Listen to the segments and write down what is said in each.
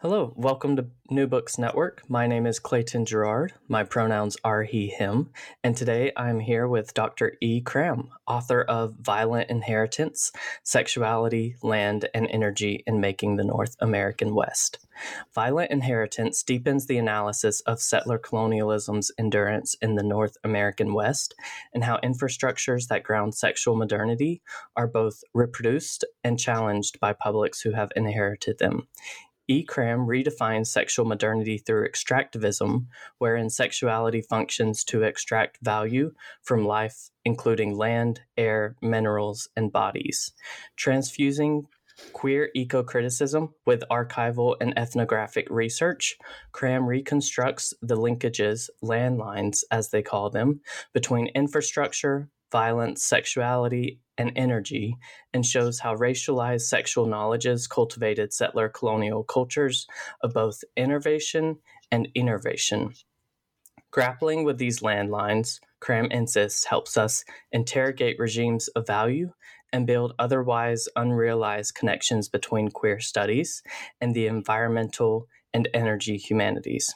Hello, welcome to New Books Network. My name is Clayton Gerard. My pronouns are he, him. And today I'm here with Dr. E. Cram, author of Violent Inheritance Sexuality, Land, and Energy in Making the North American West. Violent Inheritance deepens the analysis of settler colonialism's endurance in the North American West and how infrastructures that ground sexual modernity are both reproduced and challenged by publics who have inherited them. E. Cram redefines sexual modernity through extractivism, wherein sexuality functions to extract value from life, including land, air, minerals, and bodies. Transfusing queer eco criticism with archival and ethnographic research, Cram reconstructs the linkages, landlines as they call them, between infrastructure, violence, sexuality, and energy, and shows how racialized sexual knowledges cultivated settler colonial cultures of both innervation and enervation. Grappling with these landlines, Cram insists helps us interrogate regimes of value and build otherwise unrealized connections between queer studies and the environmental and energy humanities.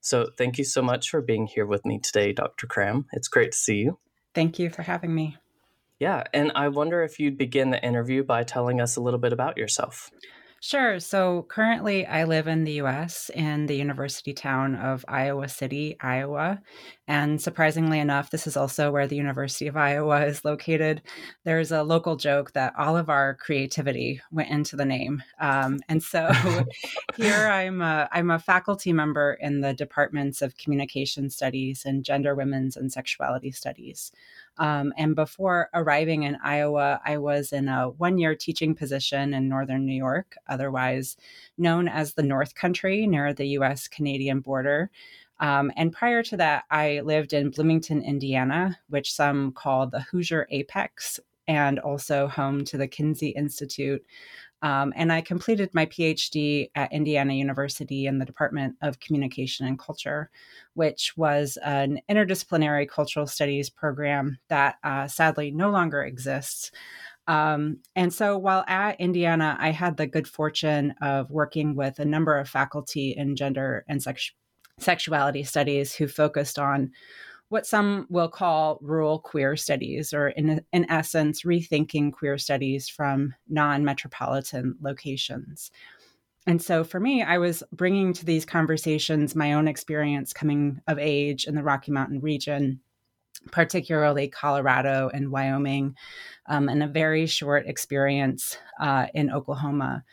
So, thank you so much for being here with me today, Dr. Cram. It's great to see you. Thank you for having me. Yeah, and I wonder if you'd begin the interview by telling us a little bit about yourself. Sure. So currently, I live in the US in the university town of Iowa City, Iowa. And surprisingly enough, this is also where the University of Iowa is located. There's a local joke that all of our creativity went into the name. Um, and so here I'm a, I'm a faculty member in the departments of communication studies and gender, women's, and sexuality studies. Um, and before arriving in Iowa, I was in a one year teaching position in Northern New York, otherwise known as the North Country near the US Canadian border. Um, and prior to that, I lived in Bloomington, Indiana, which some call the Hoosier Apex, and also home to the Kinsey Institute, um, and I completed my PhD at Indiana University in the Department of Communication and Culture, which was an interdisciplinary cultural studies program that uh, sadly no longer exists. Um, and so while at Indiana, I had the good fortune of working with a number of faculty in gender and sex- sexuality studies who focused on what some will call rural queer studies, or in, in essence, rethinking queer studies from non metropolitan locations. And so for me, I was bringing to these conversations my own experience coming of age in the Rocky Mountain region, particularly Colorado and Wyoming, um, and a very short experience uh, in Oklahoma.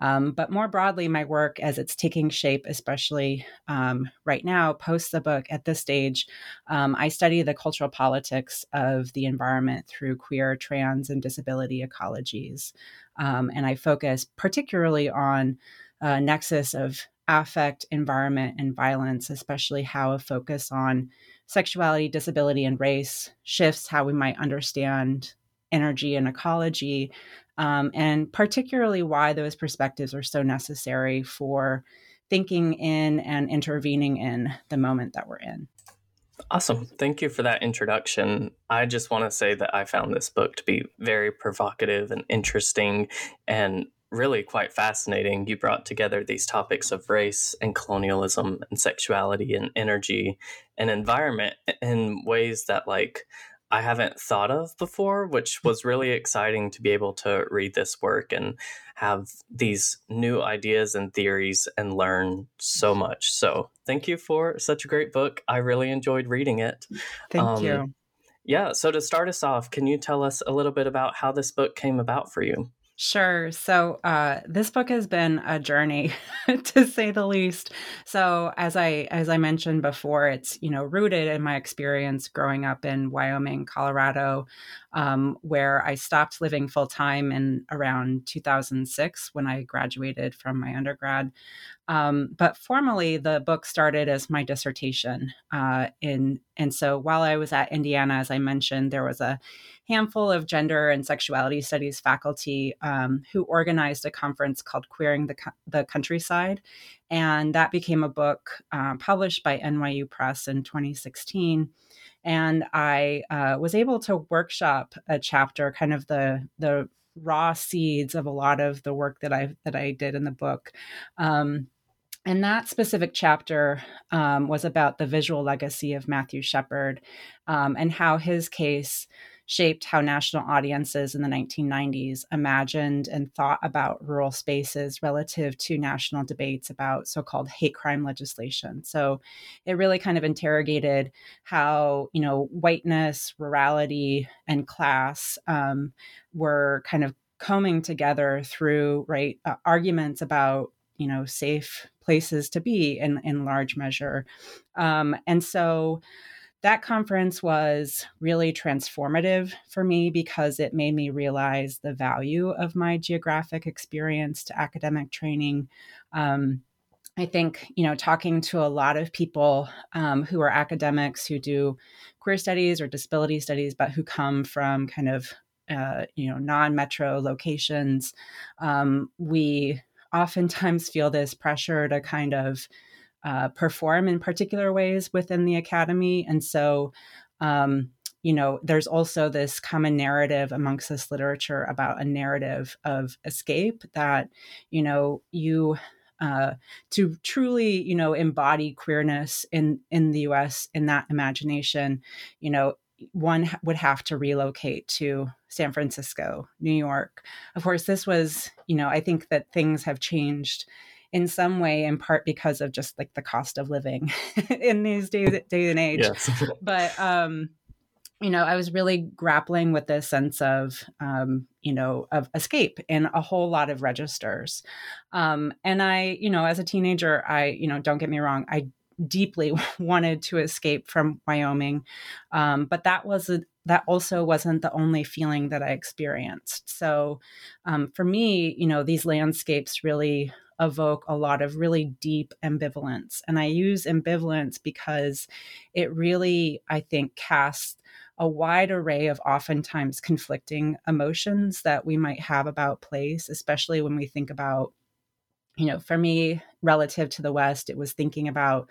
Um, but more broadly, my work as it's taking shape, especially um, right now, post the book at this stage, um, I study the cultural politics of the environment through queer, trans, and disability ecologies. Um, and I focus particularly on a nexus of affect, environment, and violence, especially how a focus on sexuality, disability, and race shifts how we might understand energy and ecology um, and particularly why those perspectives are so necessary for thinking in and intervening in the moment that we're in. Awesome. Thank you for that introduction. I just want to say that I found this book to be very provocative and interesting and really quite fascinating. You brought together these topics of race and colonialism and sexuality and energy and environment in ways that, like, I haven't thought of before, which was really exciting to be able to read this work and have these new ideas and theories and learn so much. So, thank you for such a great book. I really enjoyed reading it. Thank um, you. Yeah. So, to start us off, can you tell us a little bit about how this book came about for you? Sure. So uh, this book has been a journey, to say the least. So as I as I mentioned before, it's you know rooted in my experience growing up in Wyoming, Colorado, um, where I stopped living full time in around 2006 when I graduated from my undergrad. Um, but formally, the book started as my dissertation. Uh, in and so while I was at Indiana, as I mentioned, there was a handful of gender and sexuality studies faculty um, who organized a conference called Queering the, the Countryside. And that became a book uh, published by NYU Press in 2016 and I uh, was able to workshop a chapter, kind of the the raw seeds of a lot of the work that I that I did in the book. Um, and that specific chapter um, was about the visual legacy of Matthew Shepard um, and how his case shaped how national audiences in the 1990s imagined and thought about rural spaces relative to national debates about so called hate crime legislation. So it really kind of interrogated how, you know, whiteness, rurality, and class um, were kind of coming together through, right, uh, arguments about you know safe places to be in in large measure um, and so that conference was really transformative for me because it made me realize the value of my geographic experience to academic training. Um, I think, you know, talking to a lot of people um, who are academics who do queer studies or disability studies, but who come from kind of, uh, you know, non metro locations, um, we oftentimes feel this pressure to kind of uh, perform in particular ways within the academy. And so, um, you know, there's also this common narrative amongst this literature about a narrative of escape that, you know, you uh, to truly, you know, embody queerness in in the U.S. in that imagination, you know, one would have to relocate to San Francisco, New York. Of course, this was, you know, I think that things have changed in some way, in part because of just like the cost of living in these days, day and age. Yes. but um, you know, I was really grappling with this sense of, um, you know, of escape in a whole lot of registers. Um, and I, you know, as a teenager, I, you know, don't get me wrong, I deeply wanted to escape from Wyoming, um, but that was a, that also wasn't the only feeling that I experienced. So, um, for me, you know, these landscapes really evoke a lot of really deep ambivalence. And I use ambivalence because it really, I think, casts a wide array of oftentimes conflicting emotions that we might have about place, especially when we think about, you know, for me, relative to the West, it was thinking about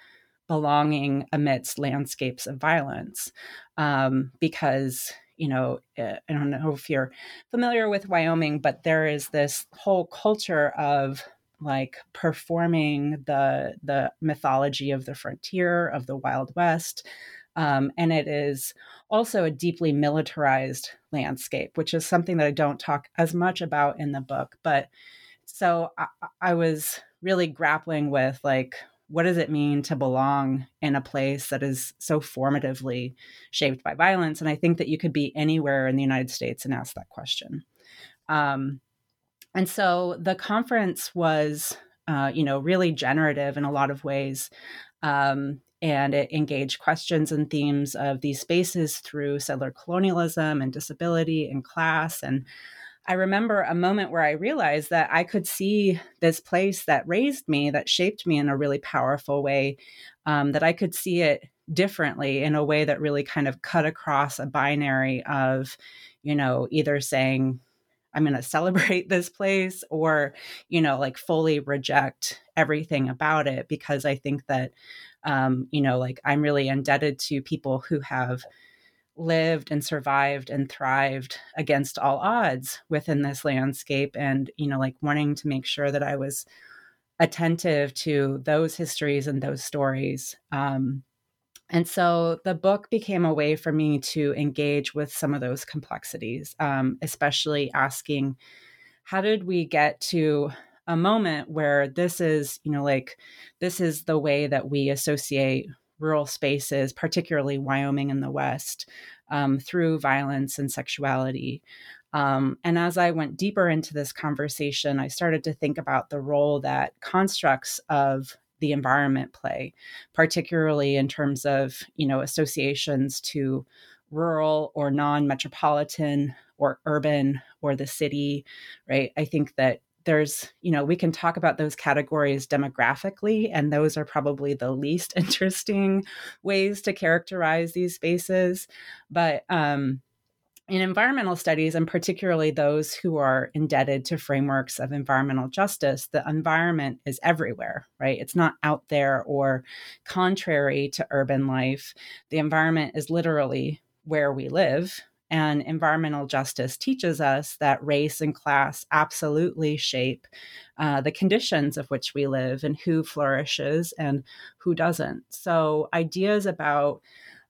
belonging amidst landscapes of violence. Um, because, you know, eh, I don't know if you're familiar with Wyoming, but there is this whole culture of like performing the the mythology of the frontier of the wild west um, and it is also a deeply militarized landscape which is something that i don't talk as much about in the book but so I, I was really grappling with like what does it mean to belong in a place that is so formatively shaped by violence? And i think that you could be anywhere in the united states and ask that question. Um, and so the conference was, uh, you know, really generative in a lot of ways. Um, and it engaged questions and themes of these spaces through settler colonialism and disability and class. And I remember a moment where I realized that I could see this place that raised me, that shaped me in a really powerful way, um, that I could see it differently in a way that really kind of cut across a binary of, you know, either saying, I'm going to celebrate this place or, you know, like fully reject everything about it because I think that, um, you know, like I'm really indebted to people who have lived and survived and thrived against all odds within this landscape and, you know, like wanting to make sure that I was attentive to those histories and those stories. Um, and so the book became a way for me to engage with some of those complexities, um, especially asking, how did we get to a moment where this is, you know, like this is the way that we associate rural spaces, particularly Wyoming in the West, um, through violence and sexuality. Um, and as I went deeper into this conversation, I started to think about the role that constructs of the environment play, particularly in terms of you know associations to rural or non-metropolitan or urban or the city, right? I think that there's you know we can talk about those categories demographically and those are probably the least interesting ways to characterize these spaces but um in environmental studies, and particularly those who are indebted to frameworks of environmental justice, the environment is everywhere, right? It's not out there or contrary to urban life. The environment is literally where we live. And environmental justice teaches us that race and class absolutely shape uh, the conditions of which we live and who flourishes and who doesn't. So, ideas about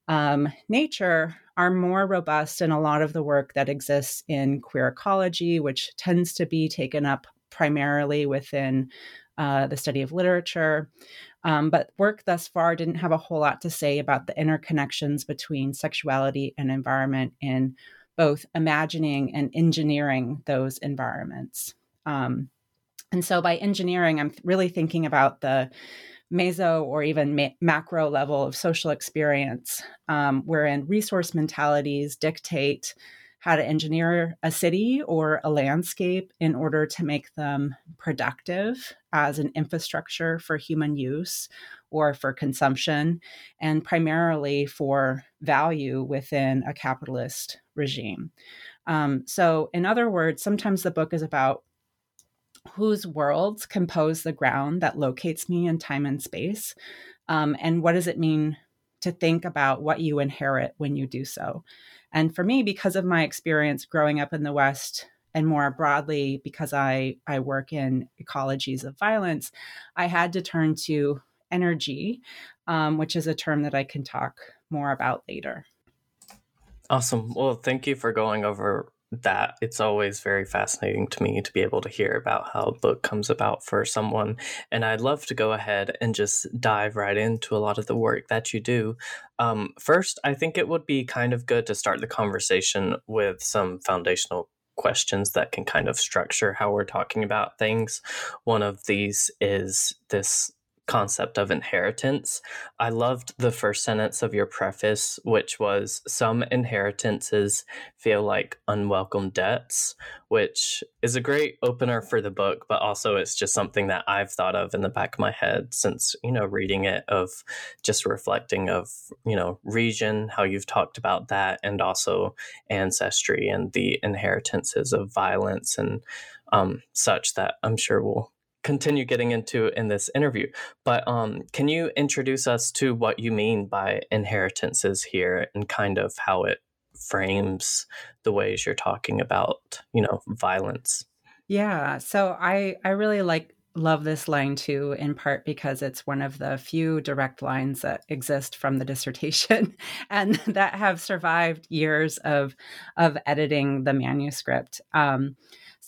um, nature are more robust in a lot of the work that exists in queer ecology, which tends to be taken up primarily within uh, the study of literature. Um, but work thus far didn't have a whole lot to say about the interconnections between sexuality and environment in both imagining and engineering those environments. Um, and so by engineering, I'm really thinking about the meso or even ma- macro level of social experience, um, wherein resource mentalities dictate how to engineer a city or a landscape in order to make them productive as an infrastructure for human use or for consumption, and primarily for value within a capitalist regime. Um, so, in other words, sometimes the book is about whose worlds compose the ground that locates me in time and space? Um, and what does it mean to think about what you inherit when you do so? And for me, because of my experience growing up in the West and more broadly, because I, I work in ecologies of violence, I had to turn to energy, um, which is a term that I can talk more about later. Awesome. Well, thank you for going over that it's always very fascinating to me to be able to hear about how a book comes about for someone. And I'd love to go ahead and just dive right into a lot of the work that you do. Um, first, I think it would be kind of good to start the conversation with some foundational questions that can kind of structure how we're talking about things. One of these is this concept of inheritance. I loved the first sentence of your preface, which was Some inheritances feel like unwelcome debts, which is a great opener for the book, but also it's just something that I've thought of in the back of my head since, you know, reading it, of just reflecting of, you know, region, how you've talked about that, and also ancestry and the inheritances of violence and um, such that I'm sure we'll continue getting into in this interview. But um, can you introduce us to what you mean by inheritances here and kind of how it frames the ways you're talking about, you know, violence? Yeah. So I I really like love this line too in part because it's one of the few direct lines that exist from the dissertation and that have survived years of of editing the manuscript um,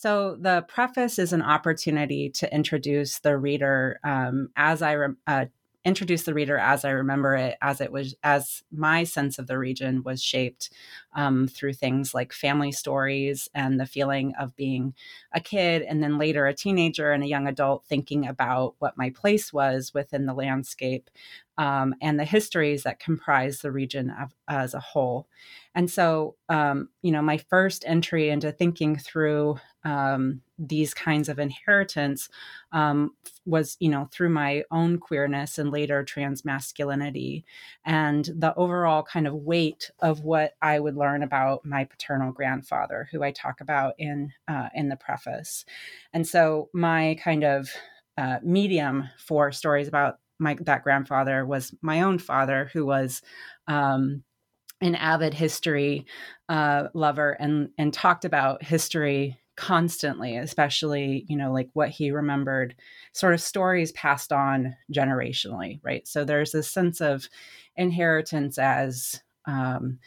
so the preface is an opportunity to introduce the reader um, as I re- uh, introduce the reader as I remember it, as it was, as my sense of the region was shaped um, through things like family stories and the feeling of being a kid, and then later a teenager and a young adult thinking about what my place was within the landscape um, and the histories that comprise the region of, as a whole. And so, um, you know, my first entry into thinking through um, these kinds of inheritance um, was, you know, through my own queerness and later trans masculinity and the overall kind of weight of what I would learn about my paternal grandfather, who I talk about in uh, in the preface. And so, my kind of uh, medium for stories about my that grandfather was my own father, who was um, an avid history uh, lover and and talked about history constantly especially you know like what he remembered sort of stories passed on generationally right? So there's this sense of inheritance as um,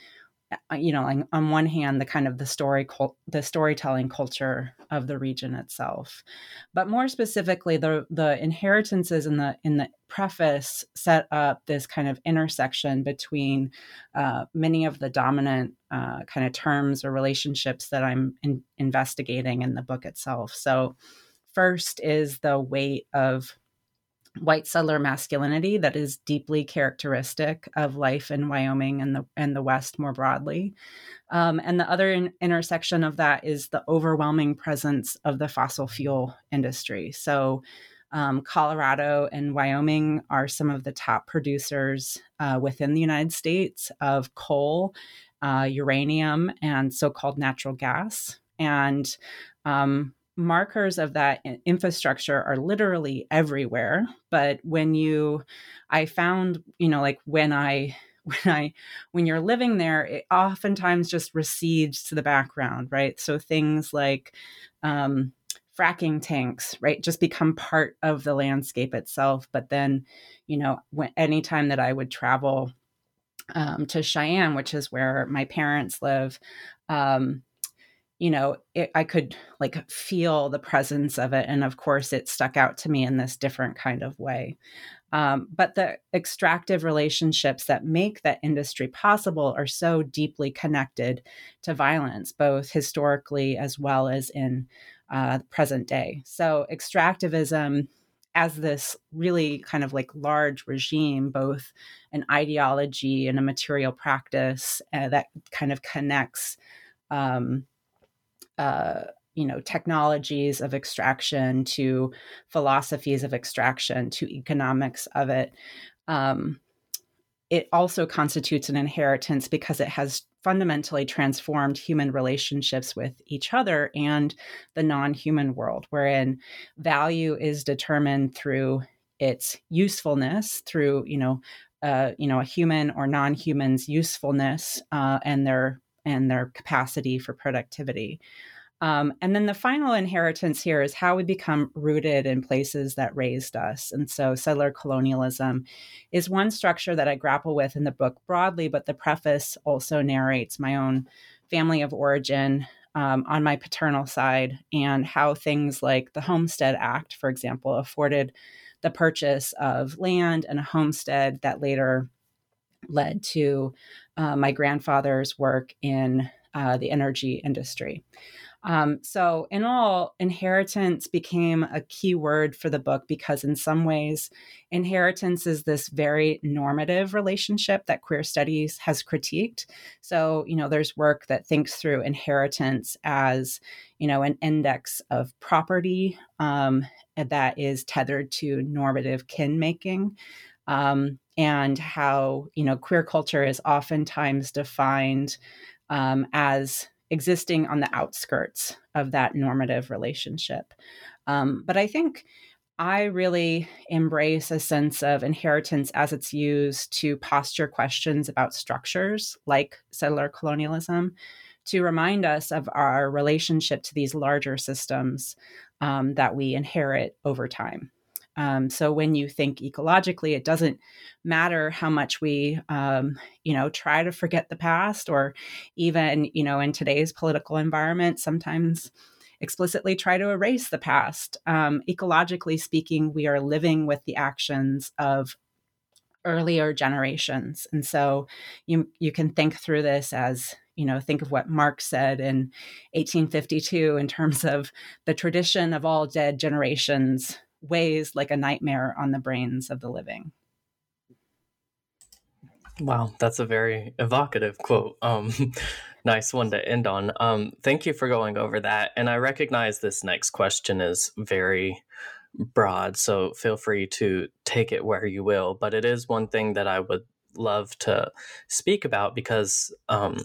you know, like on one hand, the kind of the story, the storytelling culture of the region itself, but more specifically, the the inheritances in the in the preface set up this kind of intersection between uh, many of the dominant uh, kind of terms or relationships that I'm in, investigating in the book itself. So, first is the weight of white settler masculinity that is deeply characteristic of life in Wyoming and the and the West more broadly. Um, and the other in, intersection of that is the overwhelming presence of the fossil fuel industry. So, Um, Colorado and Wyoming are some of the top producers uh, within the United States of coal, uh, uranium, and so called natural gas. And um, markers of that infrastructure are literally everywhere. But when you, I found, you know, like when I, when I, when you're living there, it oftentimes just recedes to the background, right? So things like, um, fracking tanks, right, just become part of the landscape itself. But then, you know, when, anytime that I would travel um, to Cheyenne, which is where my parents live, um, you know, it, I could like feel the presence of it. And of course, it stuck out to me in this different kind of way. Um, but the extractive relationships that make that industry possible are so deeply connected to violence, both historically as well as in uh, present day. So, extractivism as this really kind of like large regime, both an ideology and a material practice uh, that kind of connects, um, uh, you know, technologies of extraction to philosophies of extraction to economics of it. Um, it also constitutes an inheritance because it has fundamentally transformed human relationships with each other and the non-human world wherein value is determined through its usefulness through you know uh, you know a human or non-human's usefulness uh, and their and their capacity for productivity um, and then the final inheritance here is how we become rooted in places that raised us. And so settler colonialism is one structure that I grapple with in the book broadly, but the preface also narrates my own family of origin um, on my paternal side and how things like the Homestead Act, for example, afforded the purchase of land and a homestead that later led to uh, my grandfather's work in uh, the energy industry. Um, so, in all, inheritance became a key word for the book because, in some ways, inheritance is this very normative relationship that queer studies has critiqued. So, you know, there's work that thinks through inheritance as, you know, an index of property um, that is tethered to normative kin making. Um, and how, you know, queer culture is oftentimes defined um, as existing on the outskirts of that normative relationship. Um, but I think I really embrace a sense of inheritance as it's used to posture questions about structures like settler colonialism to remind us of our relationship to these larger systems um, that we inherit over time. Um, so when you think ecologically, it doesn't matter how much we, um, you know, try to forget the past, or even, you know, in today's political environment, sometimes explicitly try to erase the past. Um, ecologically speaking, we are living with the actions of earlier generations, and so you you can think through this as you know think of what marx said in 1852 in terms of the tradition of all dead generations weighs like a nightmare on the brains of the living. Wow, that's a very evocative quote. Um, nice one to end on. Um, thank you for going over that. And I recognize this next question is very broad, so feel free to take it where you will. But it is one thing that I would love to speak about because um,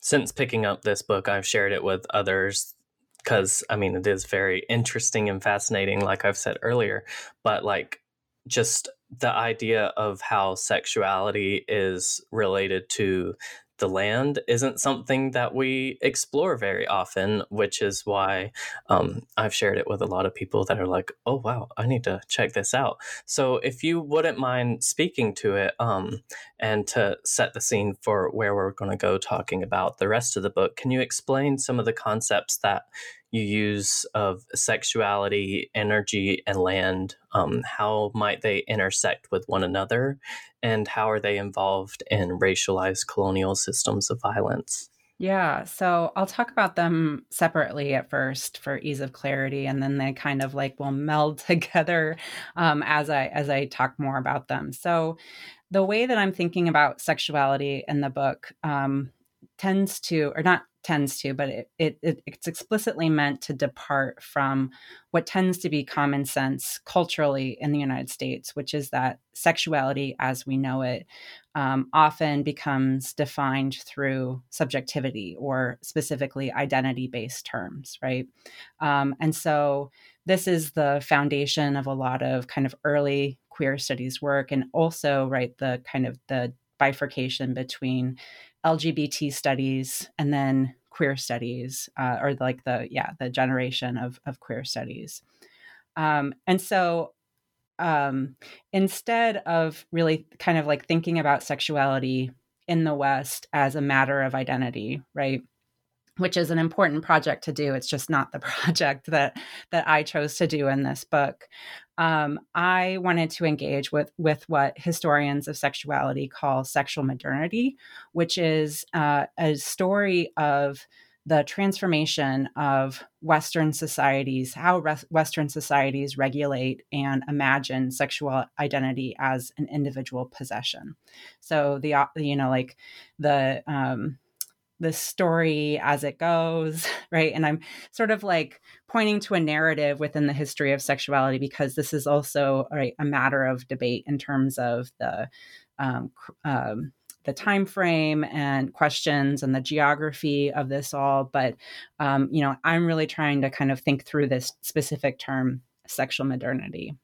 since picking up this book, I've shared it with others because I mean, it is very interesting and fascinating, like I've said earlier, but like just the idea of how sexuality is related to the land isn't something that we explore very often, which is why um, I've shared it with a lot of people that are like, oh, wow, I need to check this out. So, if you wouldn't mind speaking to it um, and to set the scene for where we're going to go talking about the rest of the book, can you explain some of the concepts that you use of sexuality, energy, and land. Um, how might they intersect with one another? And how are they involved in racialized colonial systems of violence? Yeah, so I'll talk about them separately at first for ease of clarity, and then they kind of like will meld together um, as I as I talk more about them. So, the way that I'm thinking about sexuality in the book um, tends to, or not tends to, but it, it, it's explicitly meant to depart from what tends to be common sense culturally in the United States, which is that sexuality as we know it um, often becomes defined through subjectivity or specifically identity based terms, right? Um, and so this is the foundation of a lot of kind of early queer studies work and also, right, the kind of the bifurcation between LGBT studies and then queer studies, uh, or like the yeah the generation of of queer studies. Um, and so um, instead of really kind of like thinking about sexuality in the West as a matter of identity, right? Which is an important project to do. It's just not the project that that I chose to do in this book um, I wanted to engage with with what historians of sexuality call sexual modernity, which is uh, a story of the transformation of Western societies, how re- Western societies regulate and imagine sexual identity as an individual possession. So the you know like the um, the story as it goes, right? And I'm sort of like pointing to a narrative within the history of sexuality because this is also right, a matter of debate in terms of the um, um, the time frame and questions and the geography of this all. But um, you know, I'm really trying to kind of think through this specific term, sexual modernity.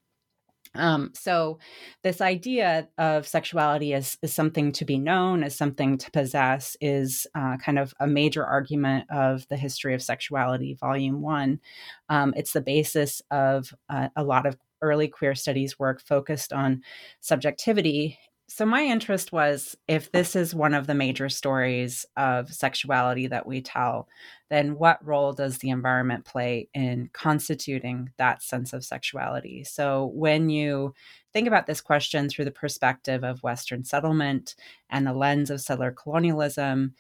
Um, so, this idea of sexuality as, as something to be known, as something to possess, is uh, kind of a major argument of the history of sexuality, volume one. Um, it's the basis of uh, a lot of early queer studies work focused on subjectivity so my interest was if this is one of the major stories of sexuality that we tell then what role does the environment play in constituting that sense of sexuality? So when you think about this question through the perspective of western settlement and the lens of settler colonialism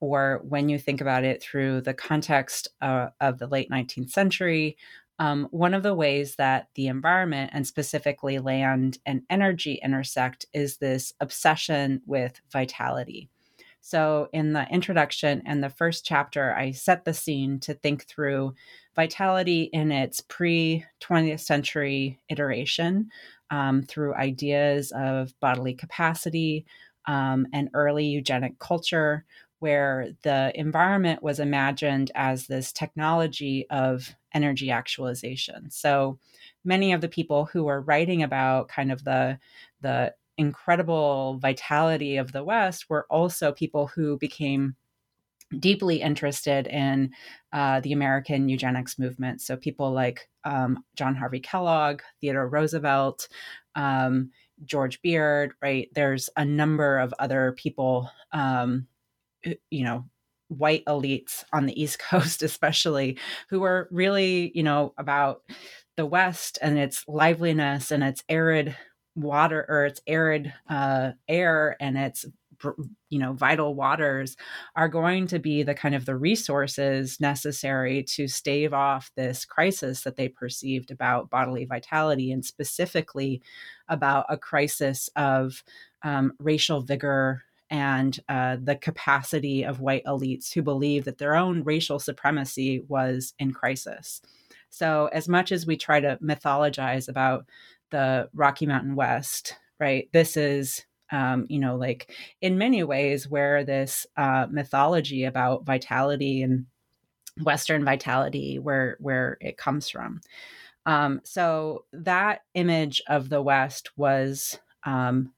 or when you think about it through the context uh, of the late 19th century um, one of the ways that the environment and specifically land and energy intersect is this obsession with vitality. So, in the introduction and the first chapter, I set the scene to think through vitality in its pre 20th century iteration um, through ideas of bodily capacity um, and early eugenic culture, where the environment was imagined as this technology of energy actualization. So many of the people who were writing about kind of the the incredible vitality of the West were also people who became deeply interested in uh, the American eugenics movement. So people like um, John Harvey Kellogg, Theodore Roosevelt, um, George Beard, right? There's a number of other people um, you know white elites on the east coast especially who are really you know about the west and its liveliness and its arid water or its arid uh, air and its you know vital waters are going to be the kind of the resources necessary to stave off this crisis that they perceived about bodily vitality and specifically about a crisis of um, racial vigor and uh, the capacity of white elites who believe that their own racial supremacy was in crisis. So, as much as we try to mythologize about the Rocky Mountain West, right, this is, um, you know, like in many ways where this uh, mythology about vitality and Western vitality, where where it comes from. Um, so that image of the West was um,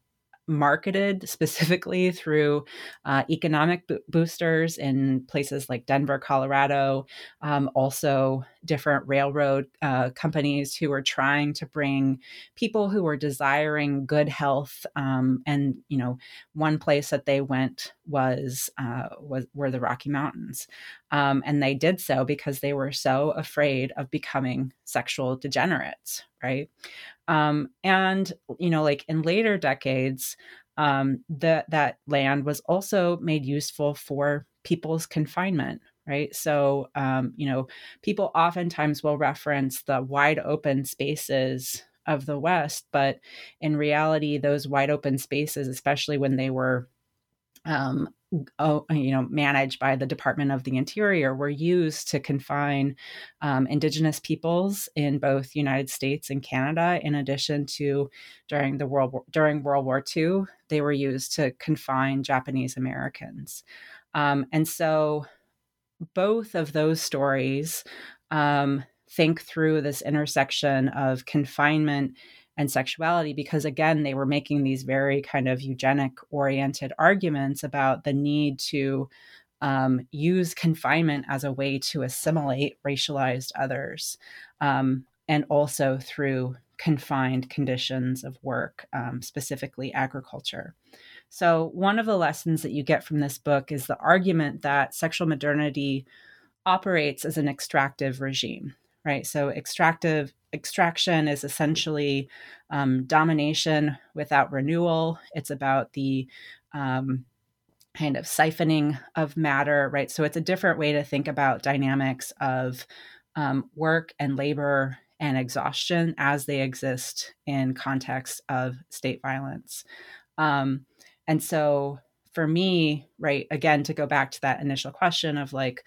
marketed specifically through uh, economic bo- boosters in places like Denver, Colorado, um, also different railroad uh, companies who were trying to bring people who were desiring good health. Um, and you know, one place that they went was uh, was were the Rocky Mountains, um, and they did so because they were so afraid of becoming sexual degenerates, right? Um, and you know, like in later decades, um, that that land was also made useful for people's confinement, right? So, um, you know, people oftentimes will reference the wide open spaces of the West, but in reality, those wide open spaces, especially when they were um, oh, you know, managed by the Department of the Interior were used to confine um, Indigenous peoples in both United States and Canada. In addition to during the World War, during World War II, they were used to confine Japanese Americans, um, and so both of those stories um, think through this intersection of confinement and sexuality because again they were making these very kind of eugenic oriented arguments about the need to um, use confinement as a way to assimilate racialized others um, and also through confined conditions of work um, specifically agriculture. So one of the lessons that you get from this book is the argument that sexual modernity operates as an extractive regime right so extractive extraction is essentially um, domination without renewal. It's about the um, kind of siphoning of matter, right? So it's a different way to think about dynamics of um, work and labor and exhaustion as they exist in context of state violence. Um, and so for me, right, again, to go back to that initial question of like,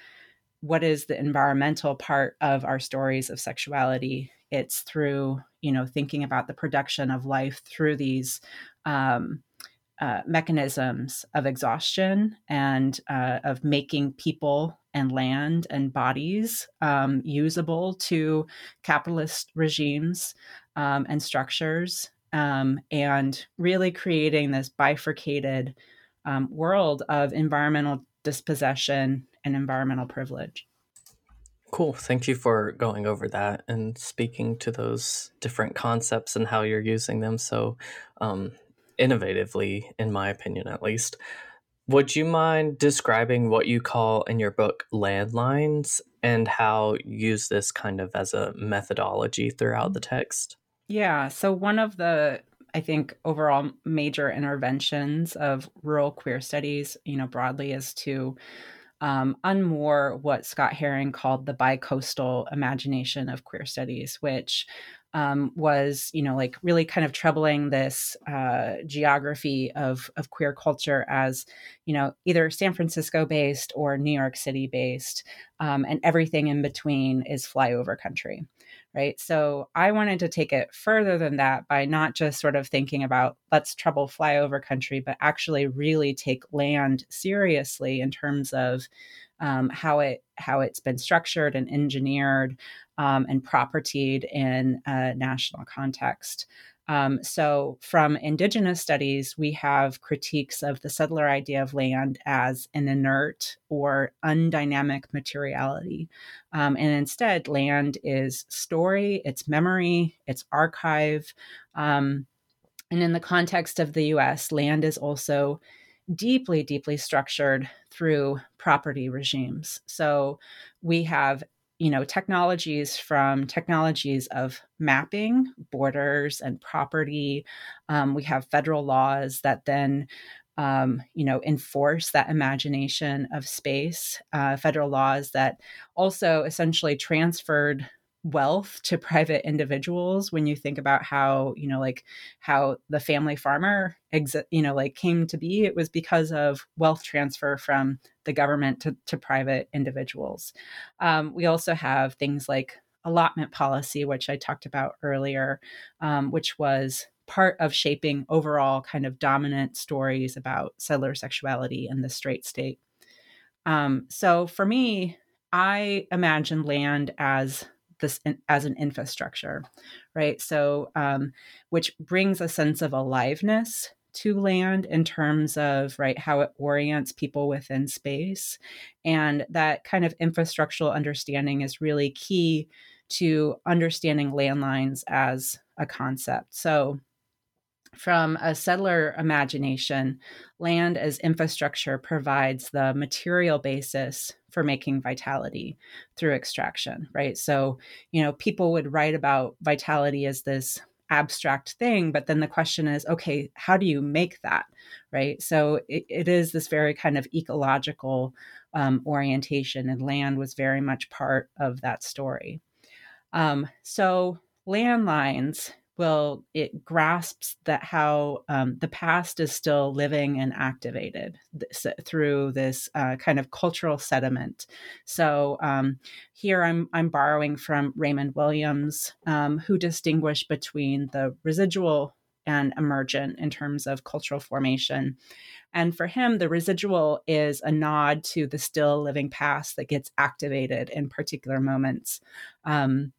what is the environmental part of our stories of sexuality? It's through you know thinking about the production of life through these um, uh, mechanisms of exhaustion and uh, of making people and land and bodies um, usable to capitalist regimes um, and structures um, and really creating this bifurcated um, world of environmental dispossession and environmental privilege. Cool. Thank you for going over that and speaking to those different concepts and how you're using them so um, innovatively, in my opinion, at least. Would you mind describing what you call in your book landlines and how you use this kind of as a methodology throughout the text? Yeah. So, one of the I think overall major interventions of rural queer studies, you know, broadly is to um, unmoor what Scott Herring called the bicoastal imagination of queer studies, which um, was, you know, like really kind of troubling this uh, geography of of queer culture as, you know, either San Francisco based or New York City based, um, and everything in between is flyover country right? So I wanted to take it further than that by not just sort of thinking about let's trouble flyover country, but actually really take land seriously in terms of um, how it how it's been structured and engineered um, and propertied in a national context. Um, so, from Indigenous studies, we have critiques of the settler idea of land as an inert or undynamic materiality. Um, and instead, land is story, it's memory, it's archive. Um, and in the context of the US, land is also deeply, deeply structured through property regimes. So, we have you know technologies from technologies of mapping borders and property. Um, we have federal laws that then um, you know enforce that imagination of space uh, federal laws that also essentially transferred wealth to private individuals when you think about how you know like how the family farmer exi- you know like came to be it was because of wealth transfer from the government to, to private individuals. Um, we also have things like allotment policy which i talked about earlier um, which was part of shaping overall kind of dominant stories about settler sexuality in the straight state. Um, so for me i imagine land as this in, as an infrastructure, right? So, um, which brings a sense of aliveness to land in terms of right how it orients people within space and that kind of infrastructural understanding is really key to understanding landlines as a concept so from a settler imagination, land as infrastructure provides the material basis for making vitality through extraction, right? So, you know, people would write about vitality as this abstract thing, but then the question is, okay, how do you make that, right? So it, it is this very kind of ecological um, orientation, and land was very much part of that story. Um, so landlines well it grasps that how um, the past is still living and activated th- through this uh, kind of cultural sediment so um, here i'm i'm borrowing from raymond williams um, who distinguished between the residual and emergent in terms of cultural formation and for him, the residual is a nod to the still living past that gets activated in particular moments. Um,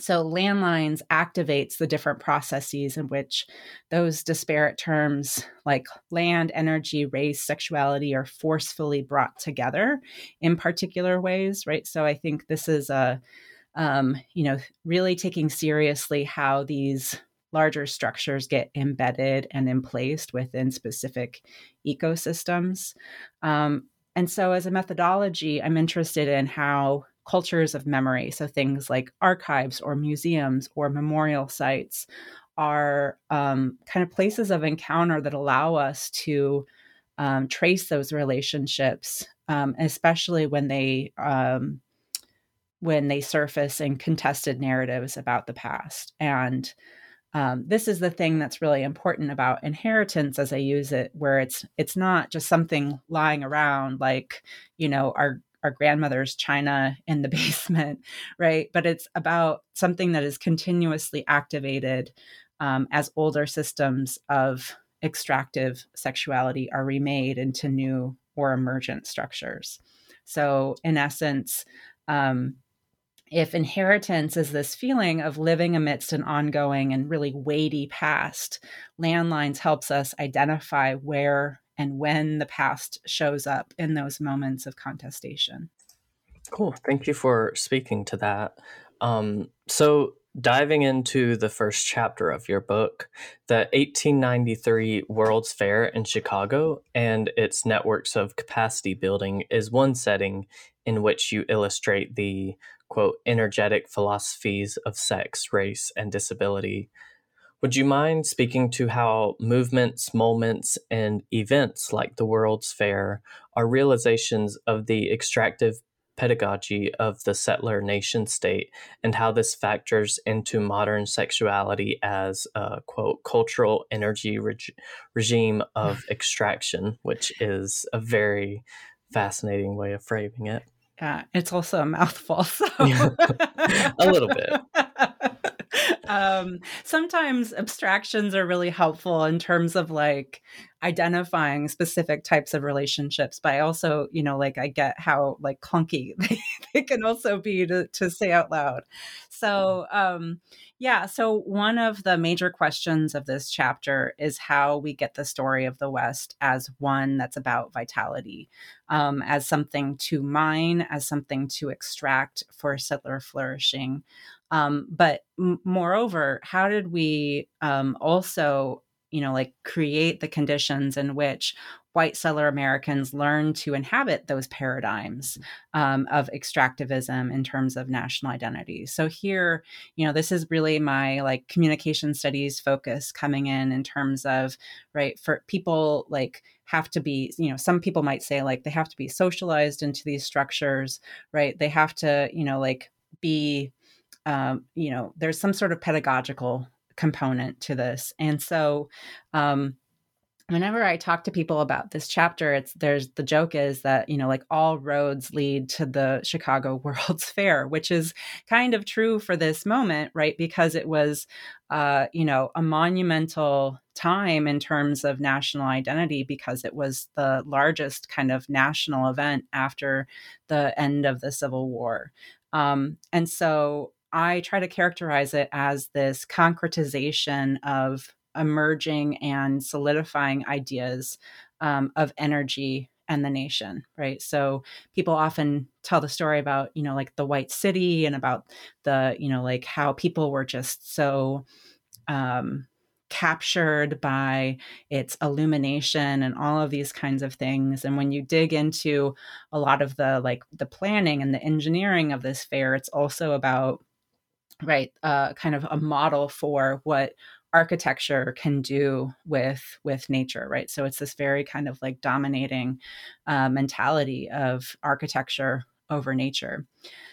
so landlines activates the different processes in which those disparate terms like land, energy, race, sexuality are forcefully brought together in particular ways, right? So I think this is a um, you know, really taking seriously how these larger structures get embedded and emplaced within specific ecosystems. Um, and so, as a methodology, I'm interested in how cultures of memory, so things like archives or museums or memorial sites, are um, kind of places of encounter that allow us to um, trace those relationships, um, especially when they um, when they surface in contested narratives about the past. And um, this is the thing that's really important about inheritance as i use it where it's it's not just something lying around like you know our our grandmother's china in the basement right? But it's about something that is continuously activated um, as older systems of extractive sexuality are remade into new or emergent structures. So in essence um, if inheritance is this feeling of living amidst an ongoing and really weighty past, landlines helps us identify where and when the past shows up in those moments of contestation. Cool. Thank you for speaking to that. Um, so, diving into the first chapter of your book, the 1893 World's Fair in Chicago and its networks of capacity building is one setting in which you illustrate the quote, energetic philosophies of sex, race, and disability. Would you mind speaking to how movements, moments, and events like the World's Fair are realizations of the extractive pedagogy of the settler nation state and how this factors into modern sexuality as a quote cultural energy reg- regime of extraction, which is a very fascinating way of framing it. Yeah, it's also a mouthful. So a little bit. um, sometimes abstractions are really helpful in terms of like identifying specific types of relationships. But I also, you know, like I get how like clunky they, they can also be to, to say out loud. So, um, yeah. So, one of the major questions of this chapter is how we get the story of the West as one that's about vitality, um, as something to mine, as something to extract for settler flourishing. Um, but m- moreover, how did we um, also you know, like create the conditions in which white settler Americans learn to inhabit those paradigms um, of extractivism in terms of national identity. So here, you know, this is really my like communication studies focus coming in in terms of right for people like have to be you know some people might say like they have to be socialized into these structures right they have to you know like be um, you know there's some sort of pedagogical component to this. And so, um, whenever I talk to people about this chapter, it's there's the joke is that, you know, like all roads lead to the Chicago World's Fair, which is kind of true for this moment, right? Because it was, uh, you know, a monumental time in terms of national identity because it was the largest kind of national event after the end of the Civil War. Um, and so I try to characterize it as this concretization of emerging and solidifying ideas um, of energy and the nation, right? So people often tell the story about, you know, like the white city and about the, you know, like how people were just so um, captured by its illumination and all of these kinds of things and when you dig into a lot of the like the planning and the engineering of this fair it's also about right uh, kind of a model for what architecture can do with with nature right so it's this very kind of like dominating uh, mentality of architecture over nature.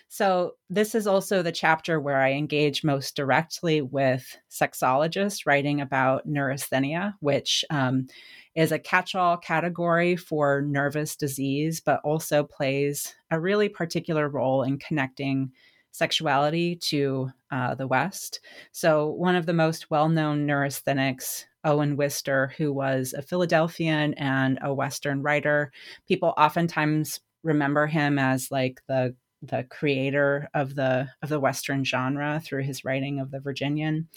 So, this is also the chapter where I engage most directly with sexologists writing about neurasthenia, which um, is a catch all category for nervous disease, but also plays a really particular role in connecting sexuality to uh, the West. So, one of the most well known neurasthenics, Owen Wister, who was a Philadelphian and a Western writer, people oftentimes remember him as like the the creator of the of the Western genre through his writing of the Virginian.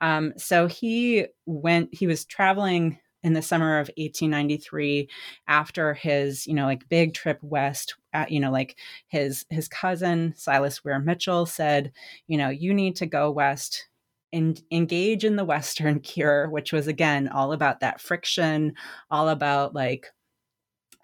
Um, so he went. He was traveling in the summer of 1893 after his you know like big trip west at, you know like his his cousin silas weir mitchell said you know you need to go west and engage in the western cure which was again all about that friction all about like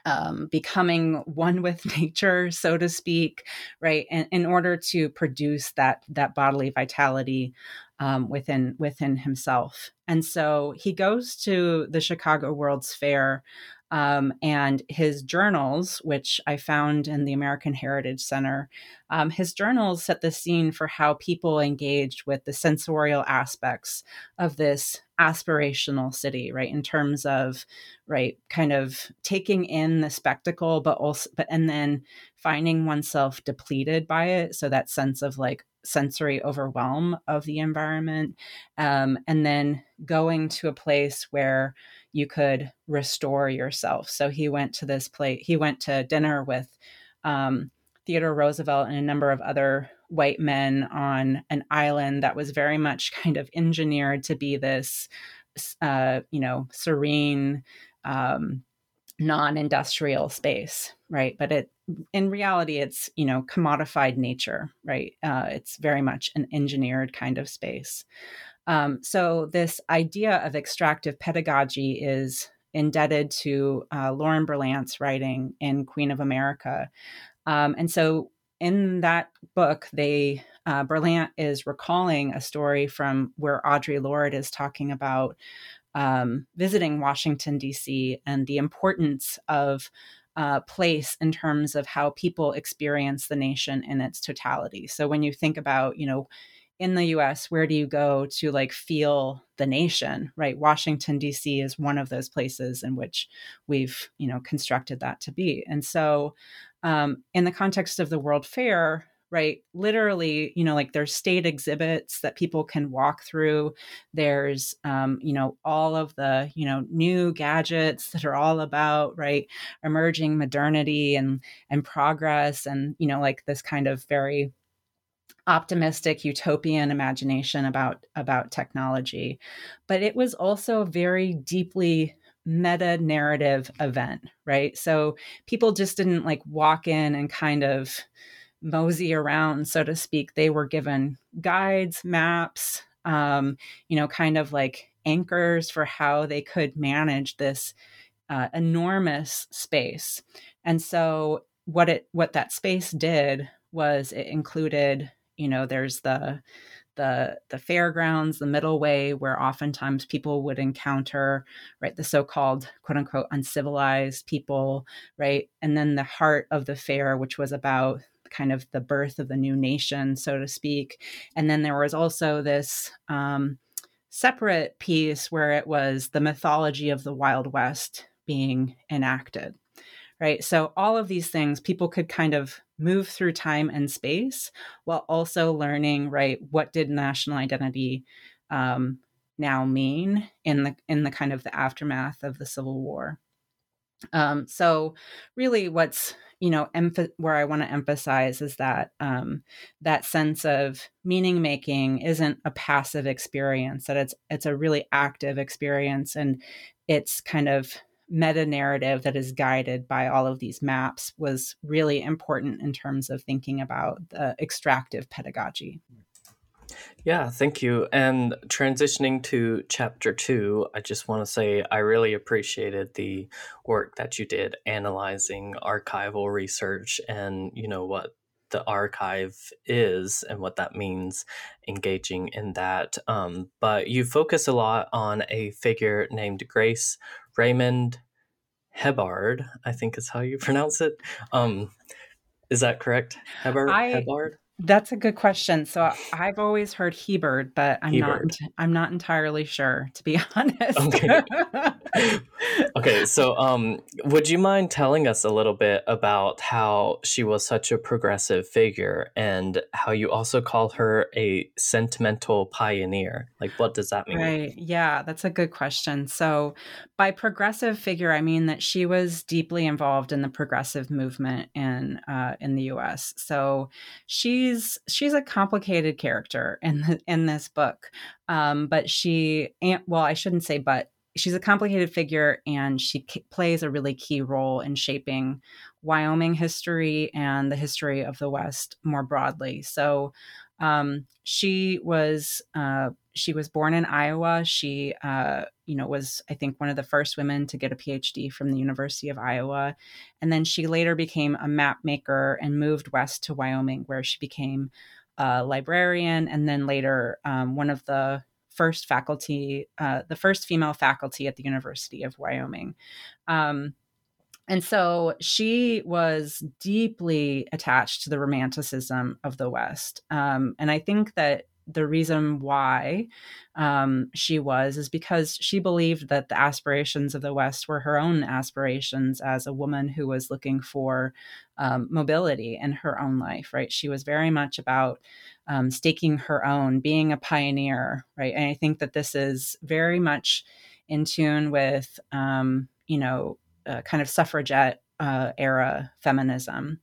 um, becoming one with nature, so to speak, right? And in order to produce that that bodily vitality um, within within himself. And so he goes to the Chicago World's Fair um, and his journals, which I found in the American Heritage Center, um, his journals set the scene for how people engaged with the sensorial aspects of this aspirational city, right? In terms of, right, kind of taking in the spectacle, but also, but, and then finding oneself depleted by it. So that sense of like, sensory overwhelm of the environment um, and then going to a place where you could restore yourself. So he went to this place, he went to dinner with um, Theodore Roosevelt and a number of other white men on an island that was very much kind of engineered to be this, uh, you know, serene, um, non-industrial space, right? But it, in reality, it's you know commodified nature, right? Uh, it's very much an engineered kind of space. Um, so, this idea of extractive pedagogy is indebted to uh, Lauren Berlant's writing in Queen of America. Um, and so, in that book, they uh, Berlant is recalling a story from where Audre Lorde is talking about um, visiting Washington, D.C., and the importance of uh, place in terms of how people experience the nation in its totality. So when you think about, you know, in the US, where do you go to like feel the nation, right? Washington, D.C. is one of those places in which we've, you know, constructed that to be. And so, um, in the context of the World Fair, right, literally, you know, like there's state exhibits that people can walk through. There's, um, you know, all of the, you know, new gadgets that are all about, right, emerging modernity and and progress and, you know, like this kind of very optimistic utopian imagination about about technology. But it was also a very deeply meta narrative event right? So people just didn't like walk in and kind of mosey around so to speak. They were given guides maps um, you know kind of like anchors for how they could manage this uh, enormous space. And so what it what that space did was it included you know there's the the the fairgrounds the middle way where oftentimes people would encounter right the so-called quote unquote uncivilized people right? And then the heart of the fair which was about kind of the birth of the new nation so to speak. And then there was also this um, separate piece where it was the mythology of the wild west being enacted right? So all of these things people could kind of move through time and space while also learning right what did national identity um, now mean in the in the kind of the aftermath of the civil war. Um, so really what's you know emph- where i want to emphasize is that um, that sense of meaning making isn't a passive experience that it's it's a really active experience and it's kind of meta narrative that is guided by all of these maps was really important in terms of thinking about the extractive pedagogy. Yeah, thank you. And transitioning to chapter two, I just want to say I really appreciated the work that you did analyzing archival research and, you know, what the archive is and what that means engaging in that. Um, but you focus a lot on a figure named Grace Raymond Hebard, I think is how you pronounce it. Um, Is that correct? Hebard? I, That's a good question. So I've always heard Hebard, but I'm Hebard. not I'm not entirely sure to be honest. Okay. okay, so um would you mind telling us a little bit about how she was such a progressive figure and how you also call her a sentimental pioneer? Like what does that mean? Right. Yeah, that's a good question. So by progressive figure I mean that she was deeply involved in the progressive movement in uh, in the US. So she she's she's a complicated character in the, in this book, um, but she and well, I shouldn't say but. She's a complicated figure, and she k- plays a really key role in shaping Wyoming history and the history of the West more broadly. So, um, she was uh, she was born in Iowa. She, uh, you know, was I think one of the first women to get a PhD from the University of Iowa, and then she later became a map maker and moved west to Wyoming, where she became a librarian, and then later um, one of the first faculty, uh, the first female faculty at the University of Wyoming. Um, and so she was deeply attached to the romanticism of the West. Um, and I think that the reason why um, she was is because she believed that the aspirations of the West were her own aspirations as a woman who was looking for um, mobility in her own life, right? She was very much about um, staking her own, being a pioneer, right? And I think that this is very much in tune with, um, you know, kind of suffragette uh, era feminism.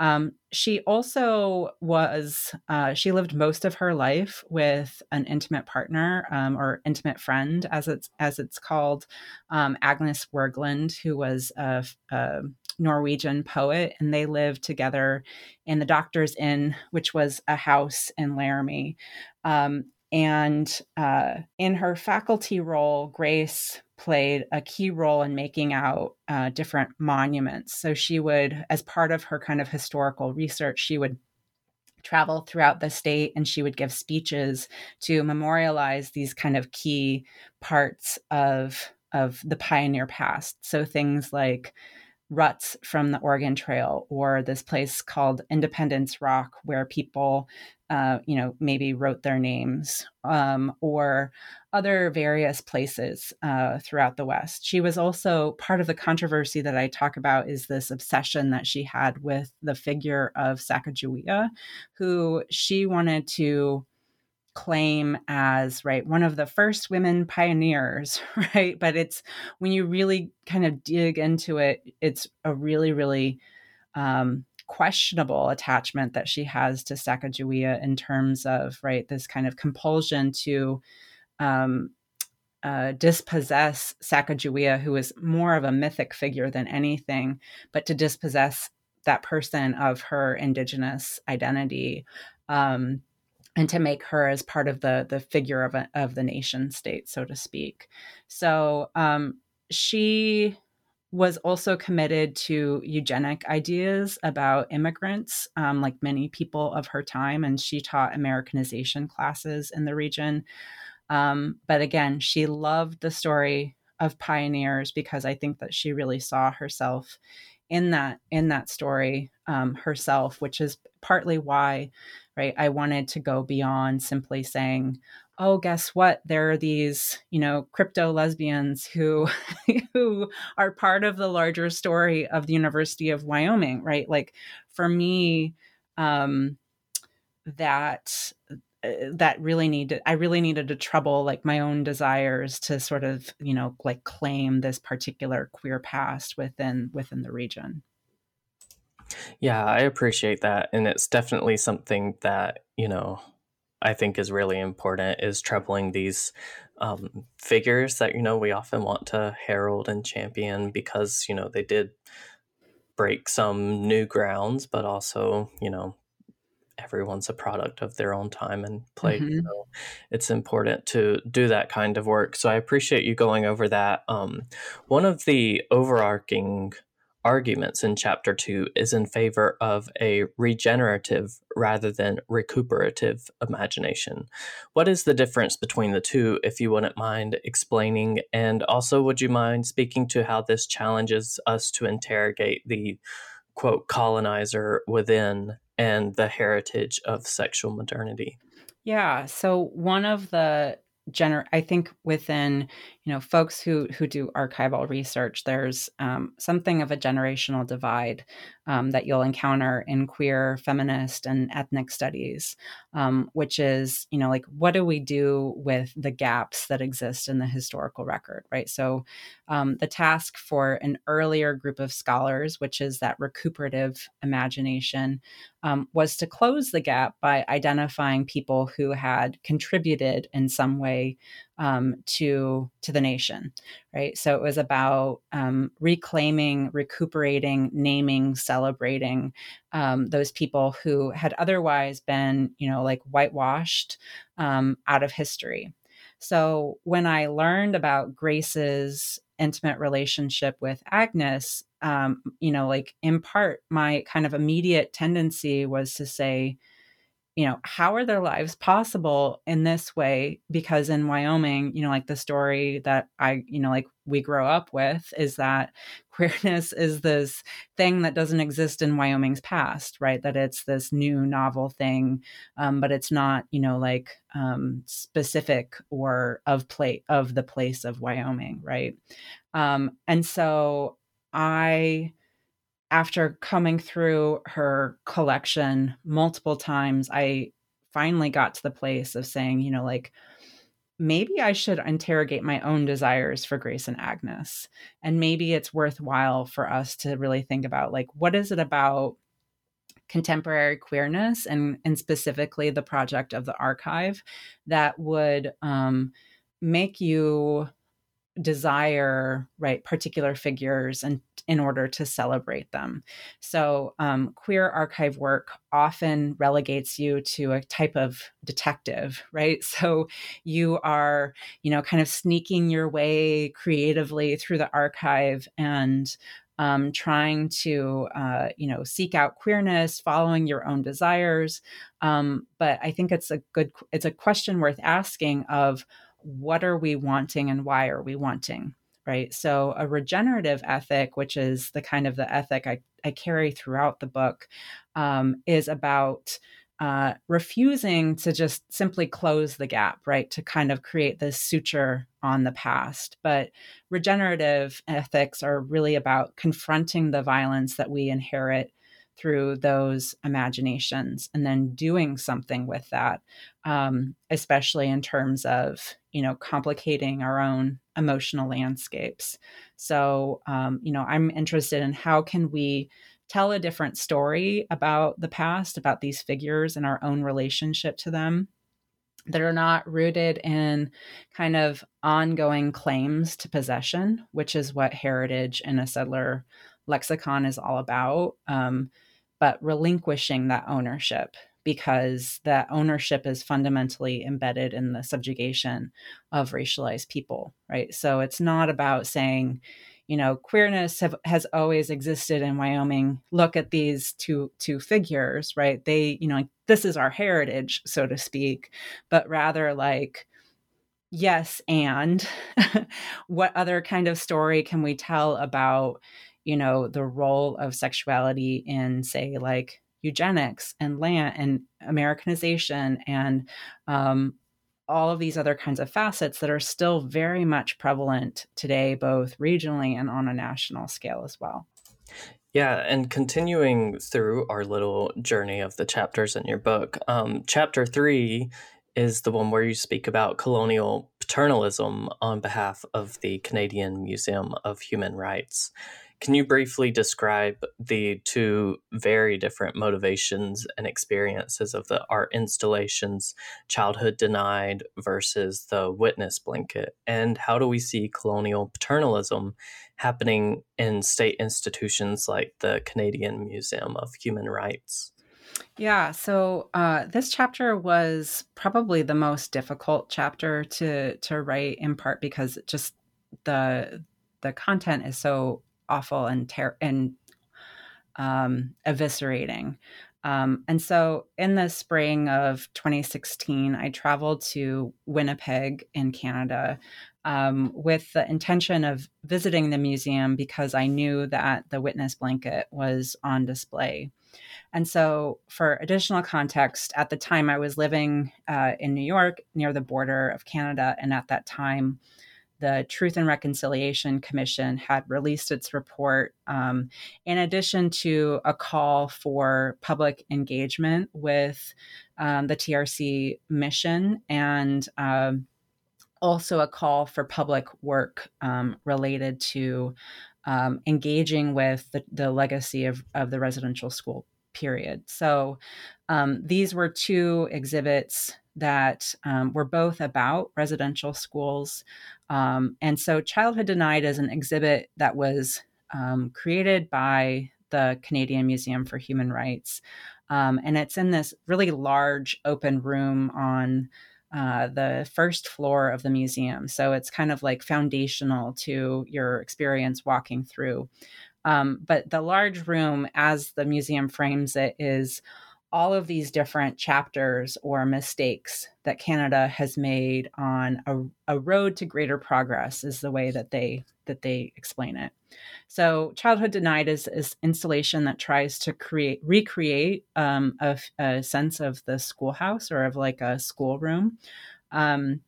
Um, she also was, uh, she lived most of her life with an intimate partner um, or intimate friend, as it's, as it's called, um, Agnes Wergeland, who was a, a, Norwegian poet, and they lived together in the Doctor's Inn, which was a house in Laramie. Um, and uh, in her faculty role, Grace played a key role in making out uh, different monuments. So she would, as part of her kind of historical research, she would travel throughout the state and she would give speeches to memorialize these kind of key parts of of the pioneer past. So things like ruts from the Oregon Trail or this place called Independence Rock, where people, uh, you know, maybe wrote their names, um, or other various places uh, throughout the West. She was also part of the controversy that I talk about is this obsession that she had with the figure of Sacagawea, who she wanted to claim as right one of the first women pioneers right but it's when you really kind of dig into it it's a really really um, questionable attachment that she has to Sacagawea in terms of right this kind of compulsion to um, uh, dispossess Sacagawea, who is more of a mythic figure than anything, but to dispossess that person of her indigenous identity. Um, and to make her as part of the the figure of a, of the nation state, so to speak. So um, she was also committed to eugenic ideas about immigrants, um, like many people of her time, and she taught Americanization classes in the region. Um, but again, she loved the story of pioneers because I think that she really saw herself in that in that story um, herself, which is partly why right i wanted to go beyond simply saying oh guess what there are these you know crypto lesbians who who are part of the larger story of the university of wyoming right like for me um that uh, that really needed i really needed to trouble like my own desires to sort of you know like claim this particular queer past within within the region yeah, I appreciate that. And it's definitely something that, you know, I think is really important is troubling these um, figures that, you know, we often want to herald and champion because, you know, they did break some new grounds, but also, you know, everyone's a product of their own time and place. Mm-hmm. So it's important to do that kind of work. So I appreciate you going over that. Um, one of the overarching arguments in chapter 2 is in favor of a regenerative rather than recuperative imagination. What is the difference between the two, if you wouldn't mind explaining? And also, would you mind speaking to how this challenges us to interrogate the quote colonizer within and the heritage of sexual modernity. Yeah. So one of the gener I think within you know folks who who do archival research, there's um, something of a generational divide um, that you'll encounter in queer, feminist, and ethnic studies, um, which is you know like what do we do with the gaps that exist in the historical record, right? So um, the task for an earlier group of scholars, which is that recuperative imagination, um, was to close the gap by identifying people who had contributed in some way um, to to the nation, right? So it was about um, reclaiming, recuperating, naming, celebrating um, those people who had otherwise been, you know, like whitewashed um, out of history. So when I learned about Grace's intimate relationship with Agnes, um, you know, like in part, my kind of immediate tendency was to say, you know, how are their lives possible in this way? Because in Wyoming, you know, like the story that I, you know, like we grow up with is that queerness is this thing that doesn't exist in Wyoming's past, right? That it's this new novel thing, um, but it's not, you know, like um, specific or of play of the place of Wyoming, right? Um, and so I after coming through her collection multiple times, I finally got to the place of saying, you know, like, maybe I should interrogate my own desires for Grace and Agnes. And maybe it's worthwhile for us to really think about, like, what is it about contemporary queerness and, and specifically the project of the archive that would um, make you desire right particular figures and in order to celebrate them. So um, queer archive work often relegates you to a type of detective right? So you are you know kind of sneaking your way creatively through the archive and um, trying to uh, you know seek out queerness following your own desires. Um, but i think it's a good it's a question worth asking of what are we wanting and why are we wanting right? So a regenerative ethic which is the kind of the ethic i, I carry throughout the book um, is about uh, refusing to just simply close the gap right to kind of create this suture on the past. But regenerative ethics are really about confronting the violence that we inherit through those imaginations and then doing something with that um, especially in terms of you know complicating our own emotional landscapes. So um, you know i'm interested in how can we tell a different story about the past about these figures and our own relationship to them that are not rooted in kind of ongoing claims to possession which is what heritage in a settler lexicon is all about um, but relinquishing that ownership because that ownership is fundamentally embedded in the subjugation of racialized people, right? So it's not about saying, you know, queerness have, has always existed in Wyoming. Look at these two two figures, right? They, you know, this is our heritage, so to speak, but rather like yes and what other kind of story can we tell about you know the role of sexuality in say like eugenics and land and americanization and um, all of these other kinds of facets that are still very much prevalent today both regionally and on a national scale as well yeah, and continuing through our little journey of the chapters in your book, um, chapter three is the one where you speak about colonial paternalism on behalf of the Canadian Museum of Human Rights. Can you briefly describe the two very different motivations and experiences of the art installations, Childhood Denied versus the Witness Blanket? And how do we see colonial paternalism happening in state institutions like the Canadian Museum of Human Rights? Yeah, so uh, this chapter was probably the most difficult chapter to to write, in part because just the the content is so awful and ter- and um, eviscerating. Um, and so in the spring of 2016, I traveled to Winnipeg in Canada um, with the intention of visiting the museum because I knew that the witness blanket was on display. And so, for additional context, at the time I was living uh, in New York near the border of Canada. And at that time, the Truth and Reconciliation Commission had released its report, um, in addition to a call for public engagement with um, the TRC mission and um, also a call for public work um, related to um, engaging with the, the legacy of, of the residential school period. So um, these were two exhibits that um, were both about residential schools. Um, and so Childhood Denied is an exhibit that was um, created by the Canadian Museum for Human Rights. Um, and it's in this really large open room on uh, the first floor of the museum. So it's kind of like foundational to your experience walking through. Um, but the large room, as the museum frames it, is all of these different chapters or mistakes that Canada has made on a, a, road to greater progress is the way that they that they explain it. So, Childhood Denied is is installation that tries to create recreate um, a, a, sense of the schoolhouse or of like a schoolroom. Um,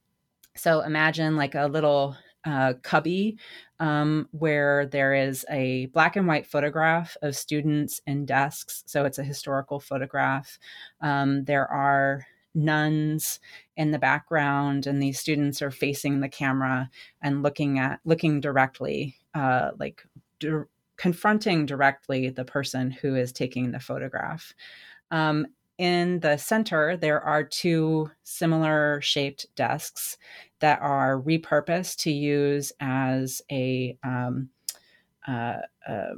so imagine like a little uh, cubby um, where there is a black and white photograph of students and desks. So it's a historical photograph. Um, there are nuns in the background, and these students are facing the camera and looking at looking directly, uh, like di- confronting directly the person who is taking the photograph. Um, in the center, there are two similar shaped desks that are repurposed to use as a um, uh, uh,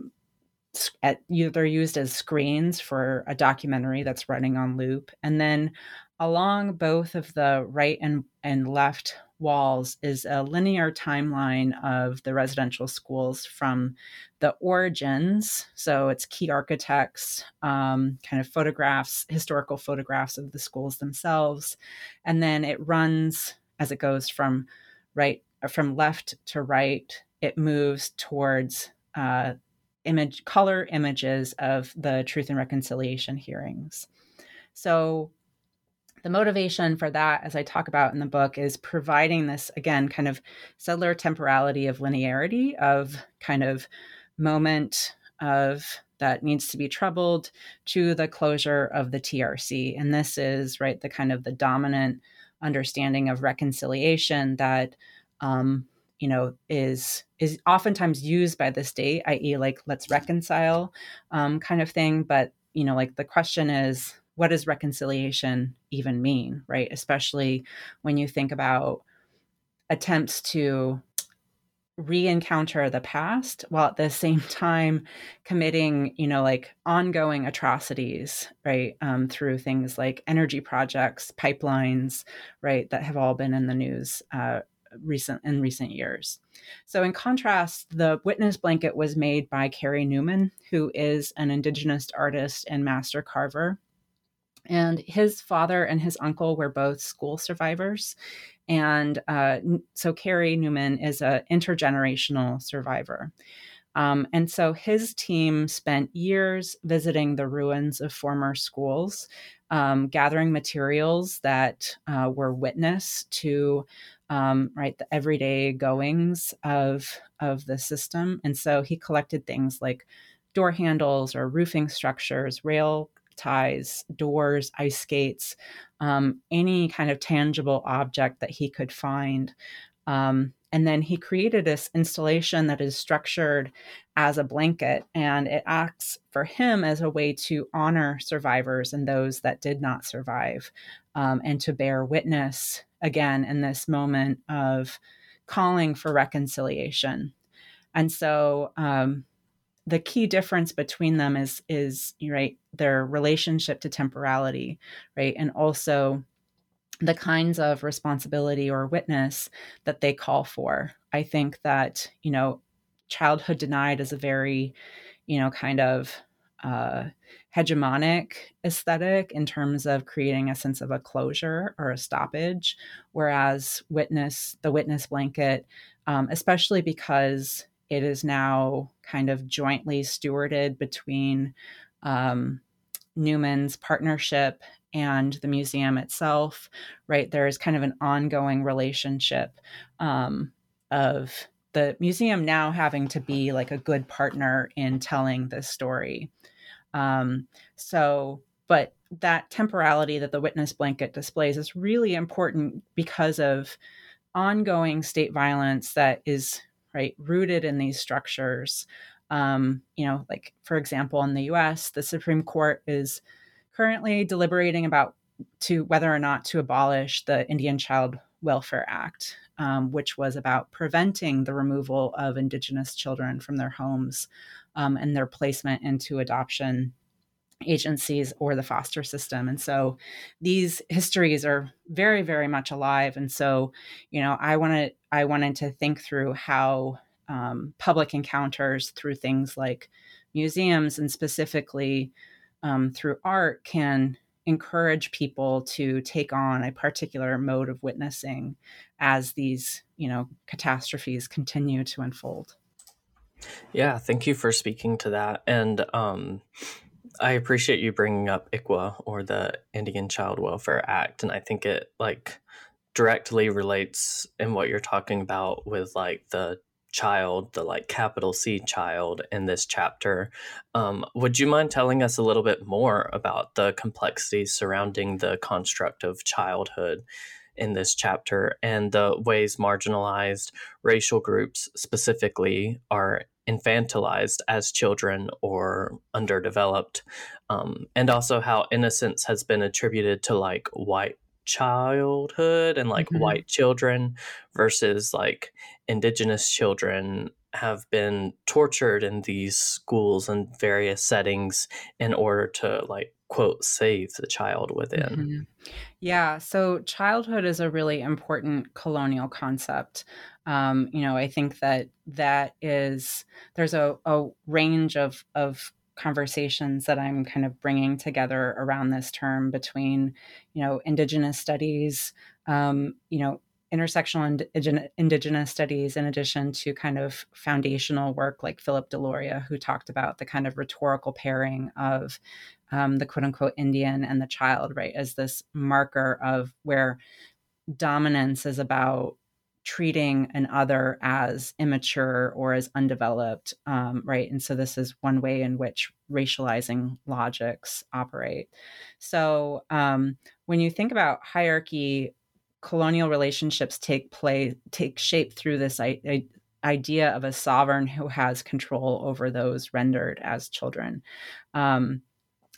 at, they're used as screens for a documentary that's running on loop. And then along both of the right and, and left walls is a linear timeline of the residential schools from the origins. So it's key architects, um, kind of photographs, historical photographs of the schools themselves. And then it runs as it goes from right from left to right, it moves towards uh, image color images of the truth and reconciliation hearings. So the motivation for that, as I talk about in the book, is providing this, again, kind of settler temporality of linearity of kind of moment of that needs to be troubled to the closure of the TRC. And this is, right, the kind of the dominant understanding of reconciliation that um, you know is is oftentimes used by the state i.e like let's reconcile um, kind of thing but you know like the question is what does reconciliation even mean, right? Especially when you think about attempts to re-encounter the past while at the same time committing you know like ongoing atrocities right um, through things like energy projects pipelines right that have all been in the news uh, recent in recent years so in contrast the witness blanket was made by carey newman who is an indigenous artist and master carver and his father and his uncle were both school survivors. And uh, so Carey Newman is an intergenerational survivor. Um, and so his team spent years visiting the ruins of former schools, um, gathering materials that uh, were witness to um, right the everyday goings of of the system. And so he collected things like door handles or roofing structures, rail ties, doors, ice skates, um, any kind of tangible object that he could find. Um, and then he created this installation that is structured as a blanket, and it acts for him as a way to honor survivors and those that did not survive, um, and to bear witness again in this moment of calling for reconciliation. And so, um, the key difference between them is is right their relationship to temporality right and also the kinds of responsibility or witness that they call for. I think that you know childhood denied is a very you know kind of uh, hegemonic aesthetic in terms of creating a sense of a closure or a stoppage, whereas witness the witness blanket, um, especially because it is now kind of jointly stewarded between um, Newman's partnership and the museum itself, right? There is kind of an ongoing relationship um, of the museum now having to be like a good partner in telling this story. Um, so, but that temporality that the witness blanket displays is really important because of ongoing state violence that is right rooted in these structures. Um, you know like for example in the us the supreme court is currently deliberating about to whether or not to abolish the indian child welfare act um, which was about preventing the removal of indigenous children from their homes um, and their placement into adoption agencies or the foster system. And so these histories are very very much alive. And so you know i wanted i wanted to think through how um, public encounters through things like museums and specifically um, through art can encourage people to take on a particular mode of witnessing as these you know catastrophes continue to unfold. Yeah thank you for speaking to that. And um I appreciate you bringing up ICWA or the Indian Child Welfare Act, and I think it like directly relates in what you're talking about with like the child, the like capital C child in this chapter. Um, would you mind telling us a little bit more about the complexities surrounding the construct of childhood in this chapter and the ways marginalized racial groups specifically are infantilized as children or underdeveloped, um, and also how innocence has been attributed to like white childhood and like mm-hmm. white children versus like indigenous children have been tortured in these schools and various settings in order to like quote save the child within mm-hmm. yeah so childhood is a really important colonial concept um, you know i think that that is there's a, a range of of conversations that i'm kind of bringing together around this term between you know indigenous studies um, you know intersectional and indigenous studies in addition to kind of foundational work like philip deloria who talked about the kind of rhetorical pairing of um, the quote unquote indian and the child right as this marker of where dominance is about treating an other as immature or as undeveloped um, right? And so this is one way in which racializing logics operate. So um, when you think about hierarchy colonial relationships take play take shape through this I, I, idea of a sovereign who has control over those rendered as children. Um,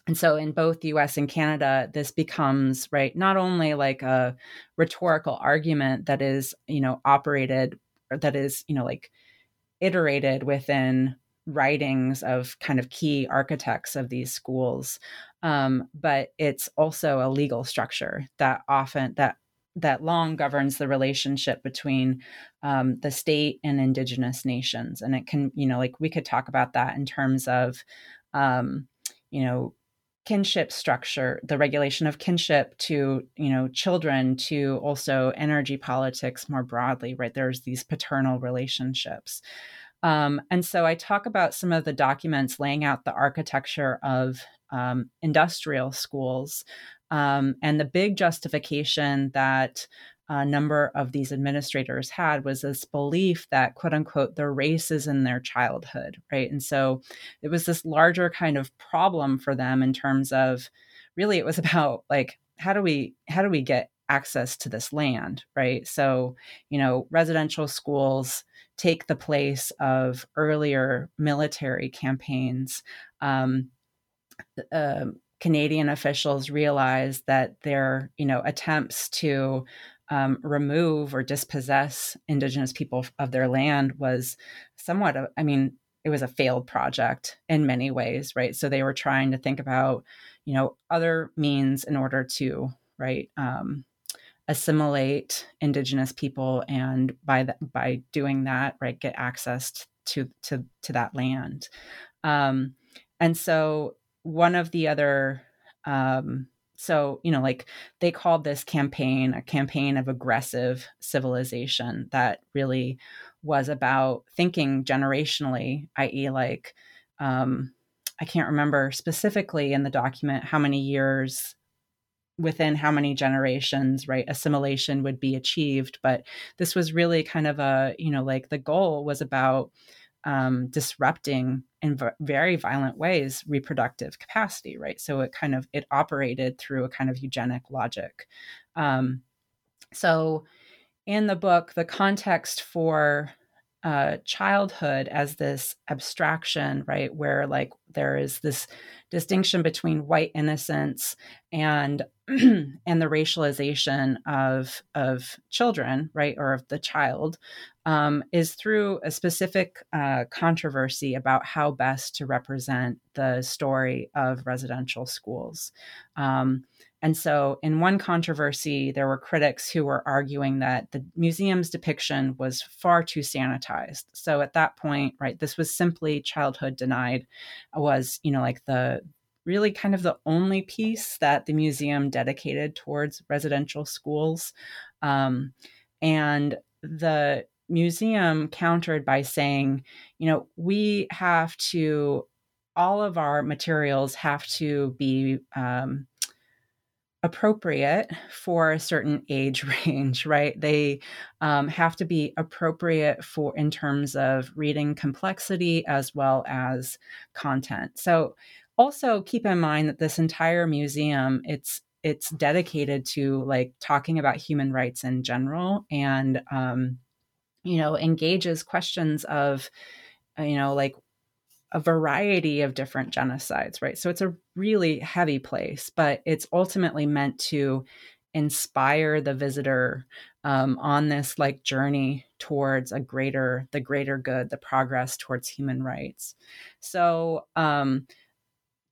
and so in both the US and Canada, this becomes, right, not only like a rhetorical argument that is, you know, operated or that is, you know, like iterated within writings of kind of key architects of these schools, um, but it's also a legal structure that often that that long governs the relationship between um, the state and indigenous nations and it can you know like we could talk about that in terms of um, you know kinship structure the regulation of kinship to you know children to also energy politics more broadly right? There's these paternal relationships. Um, and so i talk about some of the documents laying out the architecture of um, industrial schools um, and the big justification that a number of these administrators had was this belief that quote unquote the race is in their childhood right? And so it was this larger kind of problem for them in terms of really it was about like how do we how do we get access to this land right? So you know residential schools take the place of earlier military campaigns. Um, uh, Canadian officials realized that their, you know, attempts to um, remove or dispossess Indigenous people of their land was somewhat, I mean, it was a failed project in many ways, right? So they were trying to think about, you know, other means in order to, right, um, assimilate Indigenous people, and by the, by doing that, right, get access to to to that land. Um, and so one of the other um, so you know like they called this campaign a campaign of aggressive civilization that really was about thinking generationally i.e like um, i can't remember specifically in the document how many years within how many generations right assimilation would be achieved but this was really kind of a you know like the goal was about um, disrupting in v- very violent ways reproductive capacity right? So it kind of it operated through a kind of eugenic logic. Um, so in the book the context for uh, childhood as this abstraction right where like there is this distinction between white innocence and and the racialization of of children right or of the child um, is through a specific uh, controversy about how best to represent the story of residential schools. Um, and so, in one controversy, there were critics who were arguing that the museum's depiction was far too sanitized. So, at that point, right, this was simply childhood denied, was, you know, like the really kind of the only piece that the museum dedicated towards residential schools. Um, and the museum countered by saying, you know, we have to, all of our materials have to be um, appropriate for a certain age range, right? They um, have to be appropriate for in terms of reading complexity as well as content. So also keep in mind that this entire museum, it's it's dedicated to like talking about human rights in general and um, you know, engages questions of, uh, you know, like a variety of different genocides, right? So it's a really heavy place, but it's ultimately meant to inspire the visitor um, on this like journey towards a greater the greater good the progress towards human rights so um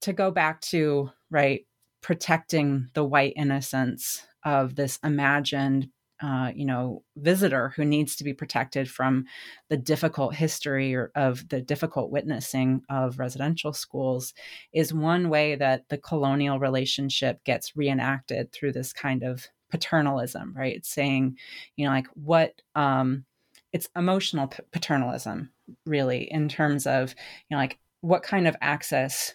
to go back to right protecting the white innocence of this imagined uh, you know visitor who needs to be protected from the difficult history or of the difficult witnessing of residential schools is one way that the colonial relationship gets reenacted through this kind of paternalism right? Saying you know like what um it's emotional p- paternalism really in terms of you know like what kind of access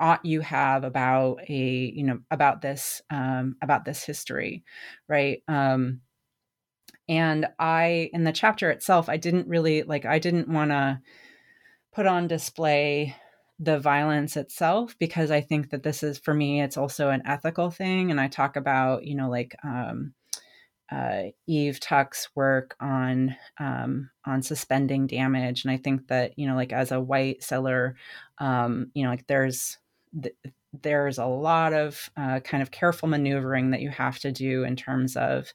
ought you have about a you know about this um about this history right? Um and i in the chapter itself i didn't really like i didn't want to put on display the violence itself because i think that this is for me it's also an ethical thing. And i talk about you know like um, uh, Eve Tuck's work on um, on suspending damage, and I think that you know, like as a white settler, um, you know, like there's th- there's a lot of uh, kind of careful maneuvering that you have to do in terms of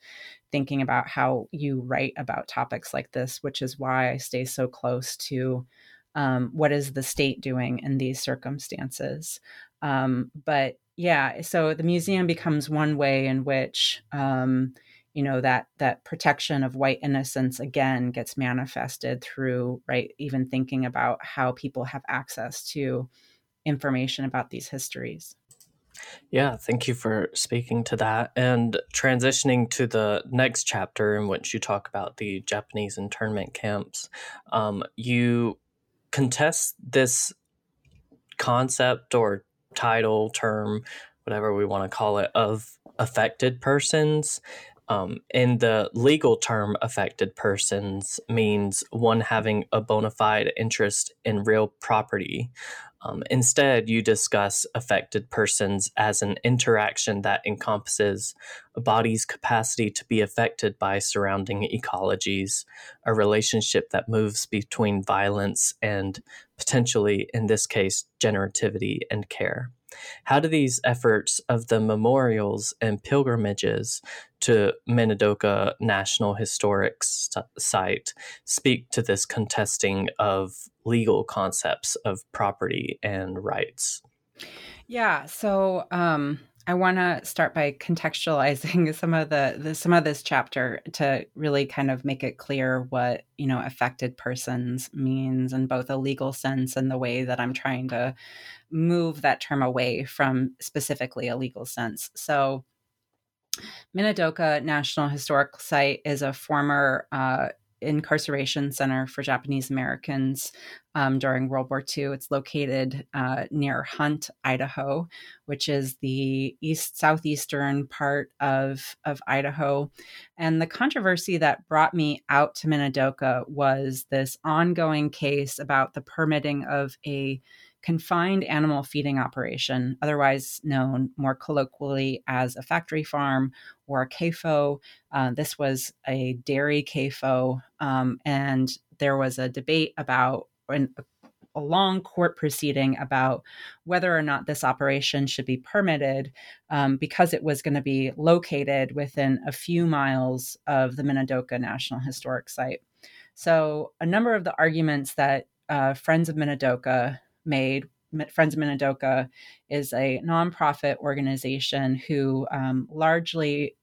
thinking about how you write about topics like this, which is why I stay so close to um, what is the state doing in these circumstances. Um, but yeah, so the museum becomes one way in which um, you know that that protection of white innocence again gets manifested through right even thinking about how people have access to information about these histories. Yeah, thank you for speaking to that. And transitioning to the next chapter, in which you talk about the Japanese internment camps, um, you contest this concept or title, term, whatever we want to call it, of affected persons. Um, and the legal term affected persons means one having a bona fide interest in real property, um, instead, you discuss affected persons as an interaction that encompasses a body's capacity to be affected by surrounding ecologies, a relationship that moves between violence and potentially, in this case, generativity and care. How do these efforts of the memorials and pilgrimages to Minidoka National Historic Site speak to this contesting of legal concepts of property and rights? Yeah, so um, I want to start by contextualizing some of the, the, some of this chapter to really kind of make it clear what you know affected persons means in both a legal sense and the way that I'm trying to move that term away from specifically a legal sense. So, Minidoka National Historic Site is a former uh, incarceration center for Japanese Americans um, during World War II. It's located uh, near Hunt, Idaho, which is the east southeastern part of of Idaho. And the controversy that brought me out to Minidoka was this ongoing case about the permitting of a confined animal feeding operation, otherwise known more colloquially as a factory farm or a CAFO. Uh, this was a dairy CAFO, um, and there was a debate about an, a long court proceeding about whether or not this operation should be permitted um, because it was going to be located within a few miles of the Minidoka National Historic Site. So, a number of the arguments that uh, Friends of Minidoka made. Friends of Minidoka is a nonprofit organization who um, largely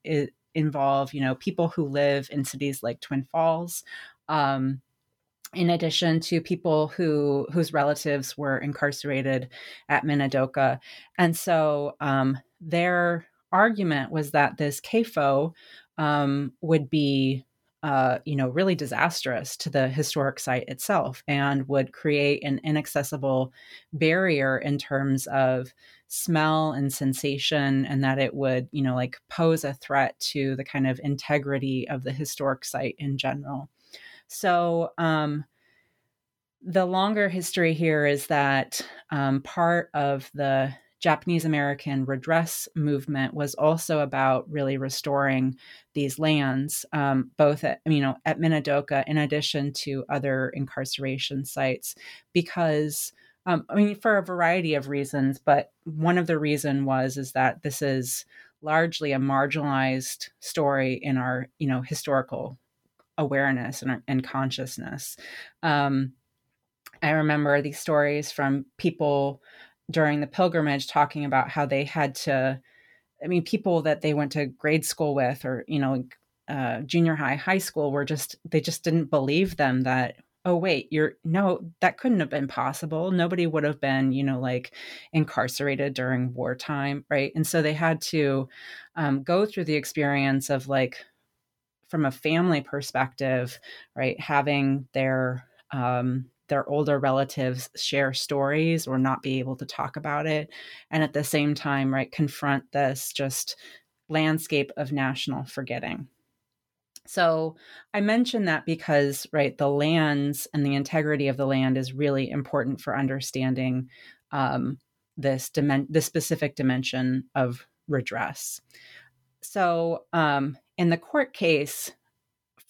involve, you know, people who live in cities like Twin Falls. Um, in addition to people who whose relatives were incarcerated at Minidoka, and so um, their argument was that this CAFO um, would be uh, you know, really disastrous to the historic site itself and would create an inaccessible barrier in terms of smell and sensation, and that it would, you know, like pose a threat to the kind of integrity of the historic site in general. So, um, the longer history here is that um, part of the Japanese American redress movement was also about really restoring these lands, um, both at you know at Minidoka, in addition to other incarceration sites, because um, I mean for a variety of reasons, but one of the reason was is that this is largely a marginalized story in our you know historical awareness and, and consciousness. Um, I remember these stories from people during the pilgrimage talking about how they had to i mean people that they went to grade school with or you know uh, junior high high school were just they just didn't believe them that oh wait you're no that couldn't have been possible. Nobody would have been you know like incarcerated during wartime right? And so they had to um, go through the experience of like from a family perspective right having their um, their older relatives share stories or not be able to talk about it and at the same time right confront this just landscape of national forgetting. So i mention that because right the lands and the integrity of the land is really important for understanding um, this dimen- this specific dimension of redress. So um, in the court case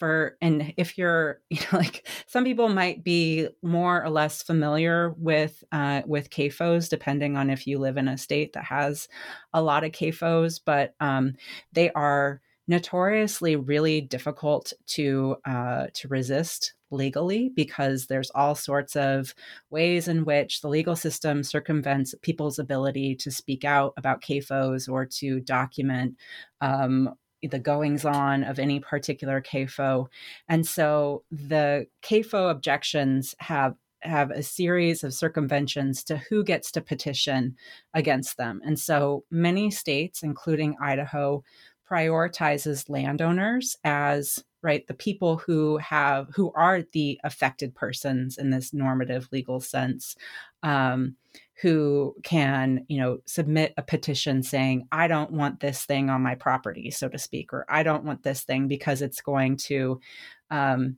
for and if you're you know like some people might be more or less familiar with uh, with CAFOs depending on if you live in a state that has a lot of CAFOs but um, they are notoriously really difficult to uh, to resist legally because there's all sorts of ways in which the legal system circumvents people's ability to speak out about CAFOs or to document um, the goings on of any particular CAFO. And so the CAFO objections have have a series of circumventions to who gets to petition against them. And so many states, including Idaho, prioritizes landowners as right the people who have who are the affected persons in this normative legal sense um, who can, you know, submit a petition saying, I don't want this thing on my property, so to speak, or I don't want this thing because it's going to um,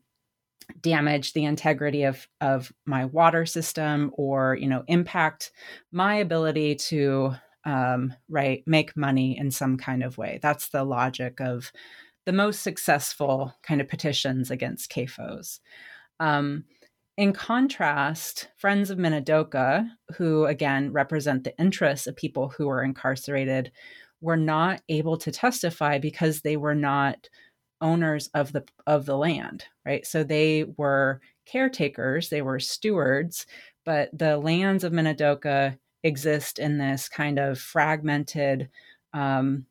damage the integrity of, of my water system or, you know, impact my ability to, um, right, make money in some kind of way. That's the logic of the most successful kind of petitions against CAFOs. Um, in contrast, Friends of Minidoka, who again represent the interests of people who were incarcerated, were not able to testify because they were not owners of the of the land, right? So they were caretakers, they were stewards, but the lands of Minidoka exist in this kind of fragmented um,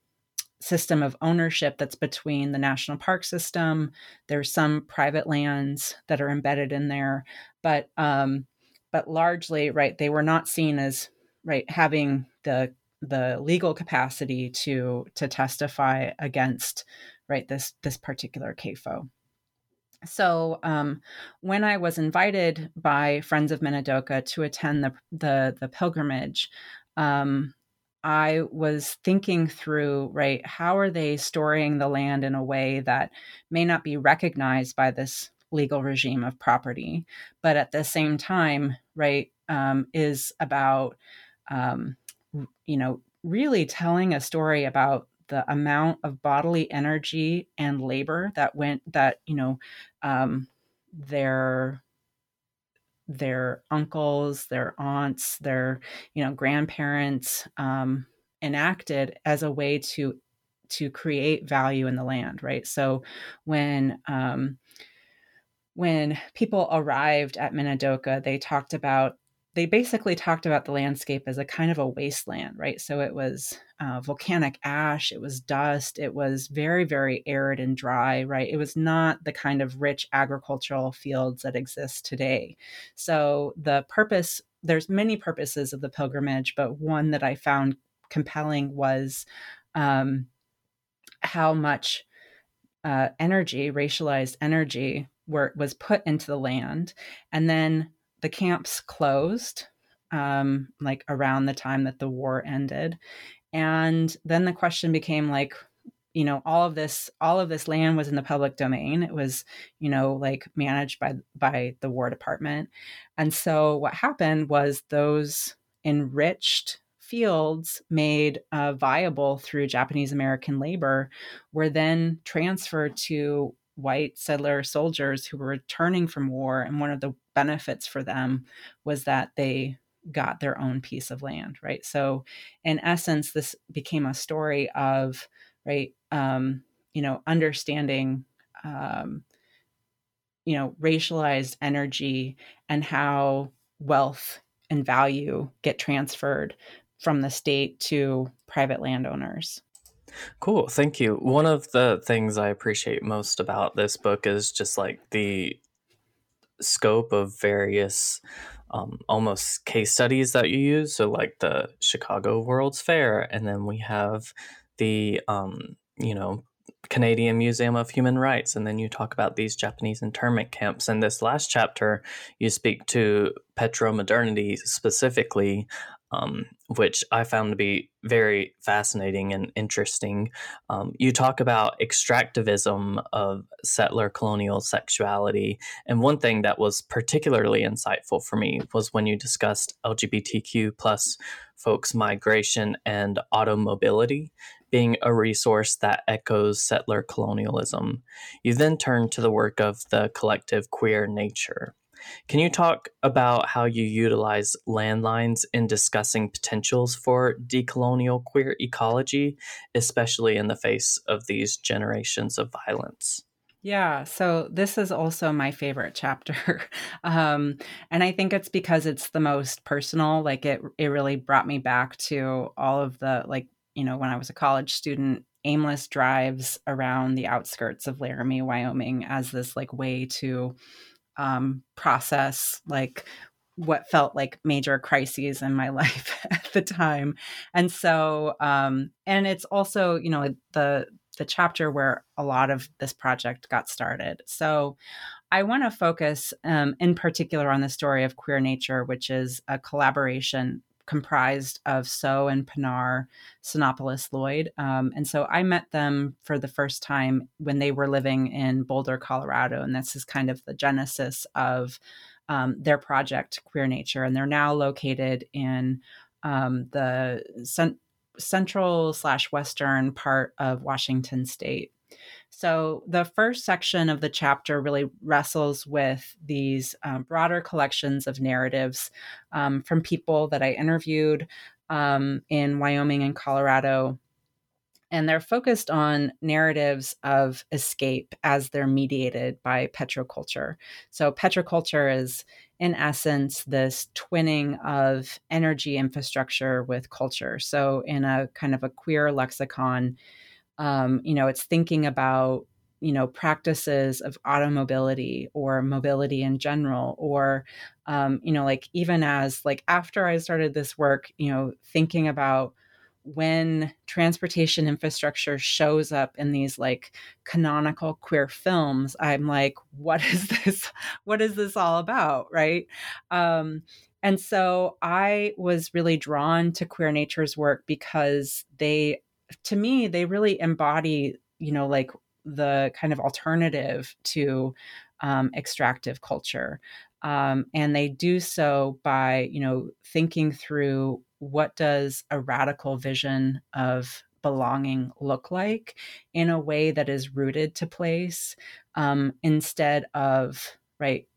system of ownership that's between the national park system. There's some private lands that are embedded in there, but um, but largely, right, they were not seen as right having the the legal capacity to to testify against right this this particular CAFO. So um, when I was invited by Friends of Minidoka to attend the the, the pilgrimage, um, I was thinking through, right, how are they storing the land in a way that may not be recognized by this legal regime of property, but at the same time, right, um, is about, um, you know, really telling a story about the amount of bodily energy and labor that went that you know um, their their uncles, their aunts, their you know grandparents um, enacted as a way to to create value in the land, right? So when um, when people arrived at Minidoka, they talked about they basically talked about the landscape as a kind of a wasteland, right? So it was uh, volcanic ash, it was dust, it was very, very arid and dry, right? It was not the kind of rich agricultural fields that exist today. So the purpose, there's many purposes of the pilgrimage, but one that I found compelling was um, how much uh, energy, racialized energy, were, was put into the land, and then the camps closed um, like around the time that the war ended. And then the question became like you know all of this all of this land was in the public domain. It was you know like managed by by the war department. And so what happened was those enriched fields made uh, viable through japanese american labor were then transferred to white settler soldiers who were returning from war and one of the benefits for them was that they got their own piece of land right? So in essence this became a story of right um you know understanding um you know racialized energy and how wealth and value get transferred from the state to private landowners Cool, thank you. One of the things I appreciate most about this book is just like the scope of various um, almost case studies that you use. So, like the Chicago World's Fair, and then we have the, um, you know, Canadian Museum of Human Rights, and then you talk about these Japanese internment camps. In this last chapter, you speak to petro modernity specifically um, which I found to be very fascinating and interesting. Um, you talk about extractivism of settler colonial sexuality. And one thing that was particularly insightful for me was when you discussed LGBTQ plus folks' migration and automobility being a resource that echoes settler colonialism. You then turn to the work of the collective queer nature. Can you talk about how you utilize landlines in discussing potentials for decolonial queer ecology, especially in the face of these generations of violence? Yeah, so this is also my favorite chapter. um, and I think it's because it's the most personal. Like it it really brought me back to all of the like, you know, when I was a college student, aimless drives around the outskirts of Laramie, Wyoming as this like way to um, process like what felt like major crises in my life at the time. And so um and it's also you know the the chapter where a lot of this project got started. So i want to focus um, in particular on the story of queer nature which is a collaboration comprised of So and Pinar Sinopoulos Lloyd. Um, and so I met them for the first time when they were living in Boulder, Colorado. And this is kind of the genesis of um, their project, Queer Nature. And they're now located in um, the cent- central slash western part of Washington state. So, the first section of the chapter really wrestles with these um, broader collections of narratives um, from people that I interviewed um, in Wyoming and Colorado and they're focused on narratives of escape as they're mediated by petroculture. So, petroculture is, in essence, this twinning of energy infrastructure with culture. So, in a kind of a queer lexicon, um, you know, it's thinking about you know practices of automobility or mobility in general or um, you know like even as like after i started this work you know thinking about when transportation infrastructure shows up in these like canonical queer films i'm like what is this? What is this all about? Right? Um and so i was really drawn to queer nature's work because they to me they really embody you know like the kind of alternative to um, extractive culture um, and they do so by you know thinking through what does a radical vision of belonging look like in a way that is rooted to place um, instead of right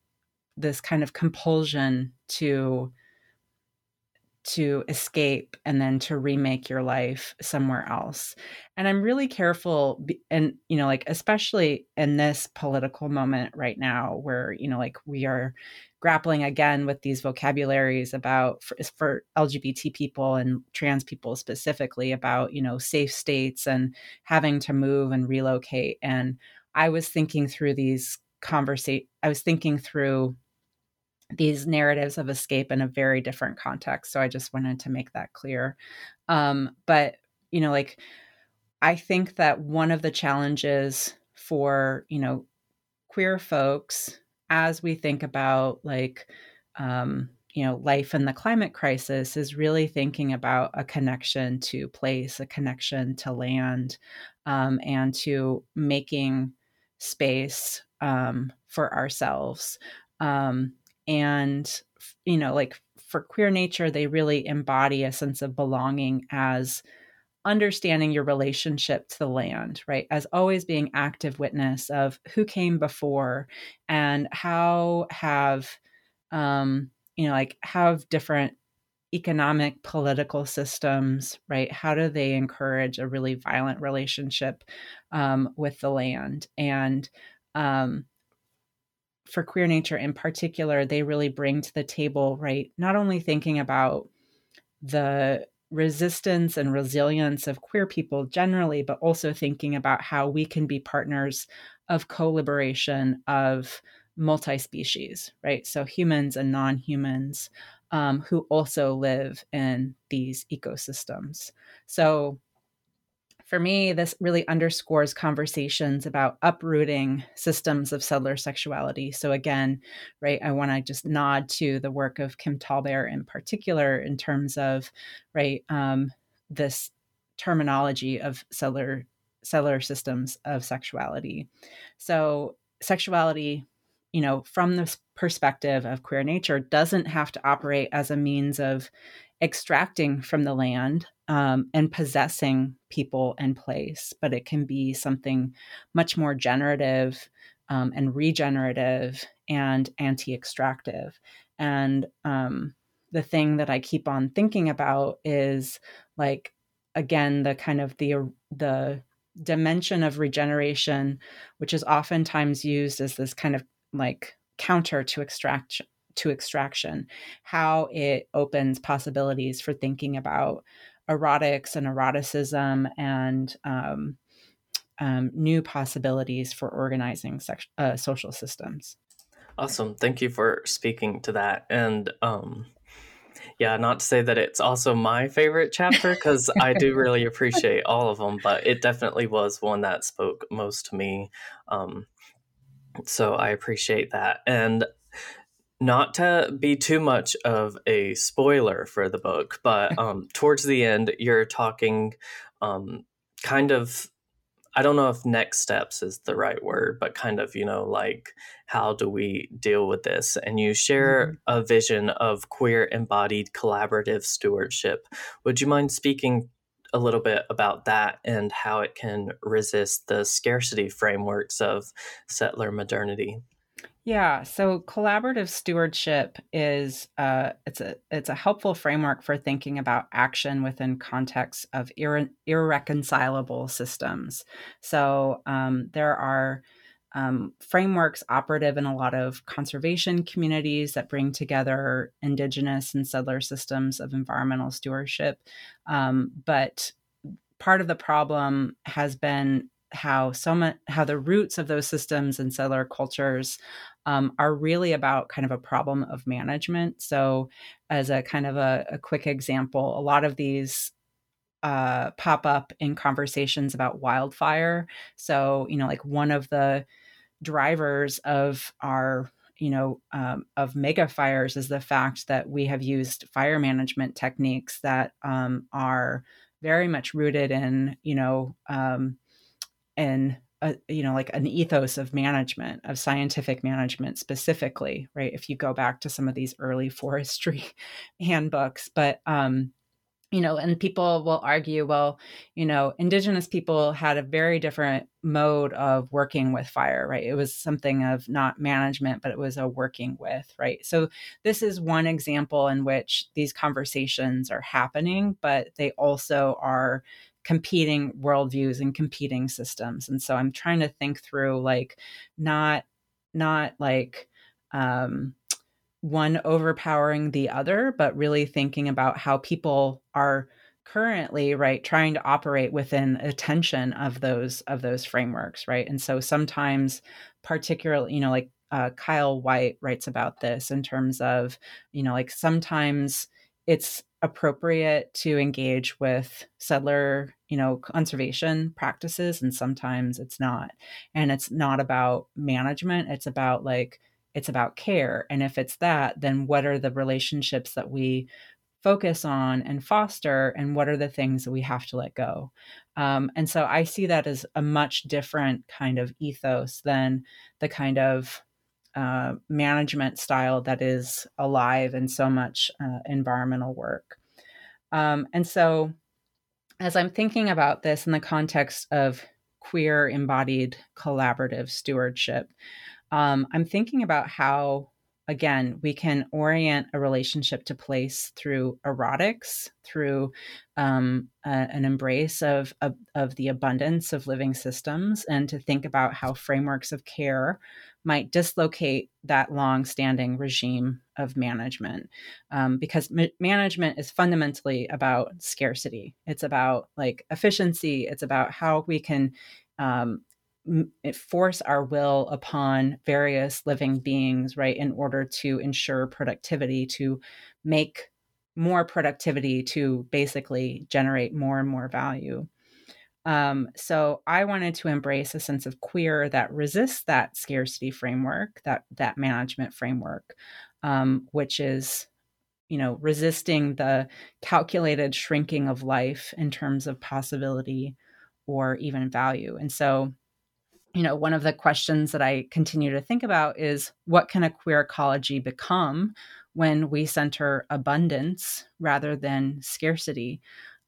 this kind of compulsion to to escape and then to remake your life somewhere else. And I'm really careful and you know like especially in this political moment right now where you know like we are grappling again with these vocabularies about for, for LGBT people and trans people specifically about you know safe states and having to move and relocate and I was thinking through these conversate I was thinking through these narratives of escape in a very different context. So I just wanted to make that clear. Um, but, you know, like, I think that one of the challenges for, you know, queer folks as we think about like, um, you know, life in the climate crisis is really thinking about a connection to place, a connection to land, um, and to making space um, for ourselves. Um, and you know like for queer nature they really embody a sense of belonging as understanding your relationship to the land right? As always being active witness of who came before and how have um you know like have different economic political systems right? How do they encourage a really violent relationship um, with the land? And um, for queer nature in particular, they really bring to the table, right? Not only thinking about the resistance and resilience of queer people generally, but also thinking about how we can be partners of co liberation of multi species, right? So humans and non humans um, who also live in these ecosystems. So for me, this really underscores conversations about uprooting systems of settler sexuality. So, again, right, I want to just nod to the work of Kim Tallbear in particular in terms of, right, um, this terminology of settler settler systems of sexuality. So, sexuality, you know, from the perspective of queer nature, doesn't have to operate as a means of extracting from the land um, and possessing people and place, but it can be something much more generative um, and regenerative and anti extractive. And um, the thing that I keep on thinking about is like, again, the kind of the, the, dimension of regeneration which is oftentimes used as this kind of like counter to extraction to extraction, how it opens possibilities for thinking about erotics and eroticism and um, um, new possibilities for organizing sex- uh, social systems. Awesome. Thank you for speaking to that. And um, yeah, not to say that it's also my favorite chapter because I do really appreciate all of them, but it definitely was one that spoke most to me. Um, so I appreciate that. And not to be too much of a spoiler for the book, but um, towards the end, you're talking um, kind of, I don't know if next steps is the right word, but kind of, you know, like how do we deal with this? And you share mm-hmm. a vision of queer embodied collaborative stewardship. Would you mind speaking a little bit about that and how it can resist the scarcity frameworks of settler modernity? Yeah, so collaborative stewardship is uh, it's a it's a helpful framework for thinking about action within contexts of irre- irreconcilable systems. So um, there are um, frameworks operative in a lot of conservation communities that bring together indigenous and settler systems of environmental stewardship, um, but part of the problem has been how so much how the roots of those systems and settler cultures um, are really about kind of a problem of management. So, as a kind of a, a quick example, a lot of these uh, pop up in conversations about wildfire. So, you know, like one of the drivers of our you know um, of mega fires is the fact that we have used fire management techniques that um, are very much rooted in you know um, in a, you know like an ethos of management of scientific management specifically right? If you go back to some of these early forestry handbooks but um you know and people will argue well you know indigenous people had a very different mode of working with fire right? It was something of not management but it was a working with right? So this is one example in which these conversations are happening but they also are competing worldviews and competing systems. And so i'm trying to think through like not not like um one overpowering the other but really thinking about how people are currently right trying to operate within a tension of those of those frameworks right? And so sometimes particularly you know like uh, Kyle Whyte writes about this in terms of you know like sometimes it's appropriate to engage with settler you know conservation practices and sometimes it's not. And it's not about management it's about like it's about care. And if it's that then what are the relationships that we focus on and foster and what are the things that we have to let go? Um, and so i see that as a much different kind of ethos than the kind of uh, management style that is alive in so much uh, environmental work. Um, and so, as I'm thinking about this in the context of queer embodied collaborative stewardship, um, I'm thinking about how again, we can orient a relationship to place through erotics, through um, a, an embrace of, of, of the abundance of living systems, and to think about how frameworks of care might dislocate that long-standing regime of management, um, because ma- management is fundamentally about scarcity. It's about like efficiency. It's about how we can um, force our will upon various living beings, right, in order to ensure productivity, to make more productivity, to basically generate more and more value. Um, so I wanted to embrace a sense of queer that resists that scarcity framework, that that management framework, um, which is, you know, resisting the calculated shrinking of life in terms of possibility or even value. And so you know, one of the questions that I continue to think about is what can a queer ecology become when we center abundance rather than scarcity?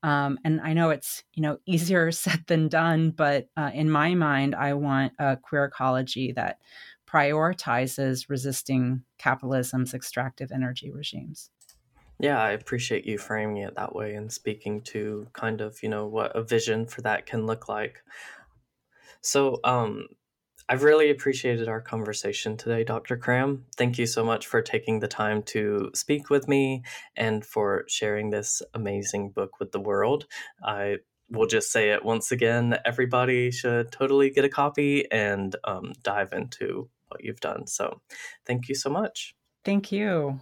Um, and I know it's you know easier said than done, but uh, in my mind, I want a queer ecology that prioritizes resisting capitalism's extractive energy regimes. Yeah, I appreciate you framing it that way and speaking to kind of, you know, what a vision for that can look like. So, um, I've really appreciated our conversation today, Dr. Cram. Thank you so much for taking the time to speak with me and for sharing this amazing book with the world. I will just say it once again everybody should totally get a copy and um, dive into what you've done. So, thank you so much. Thank you.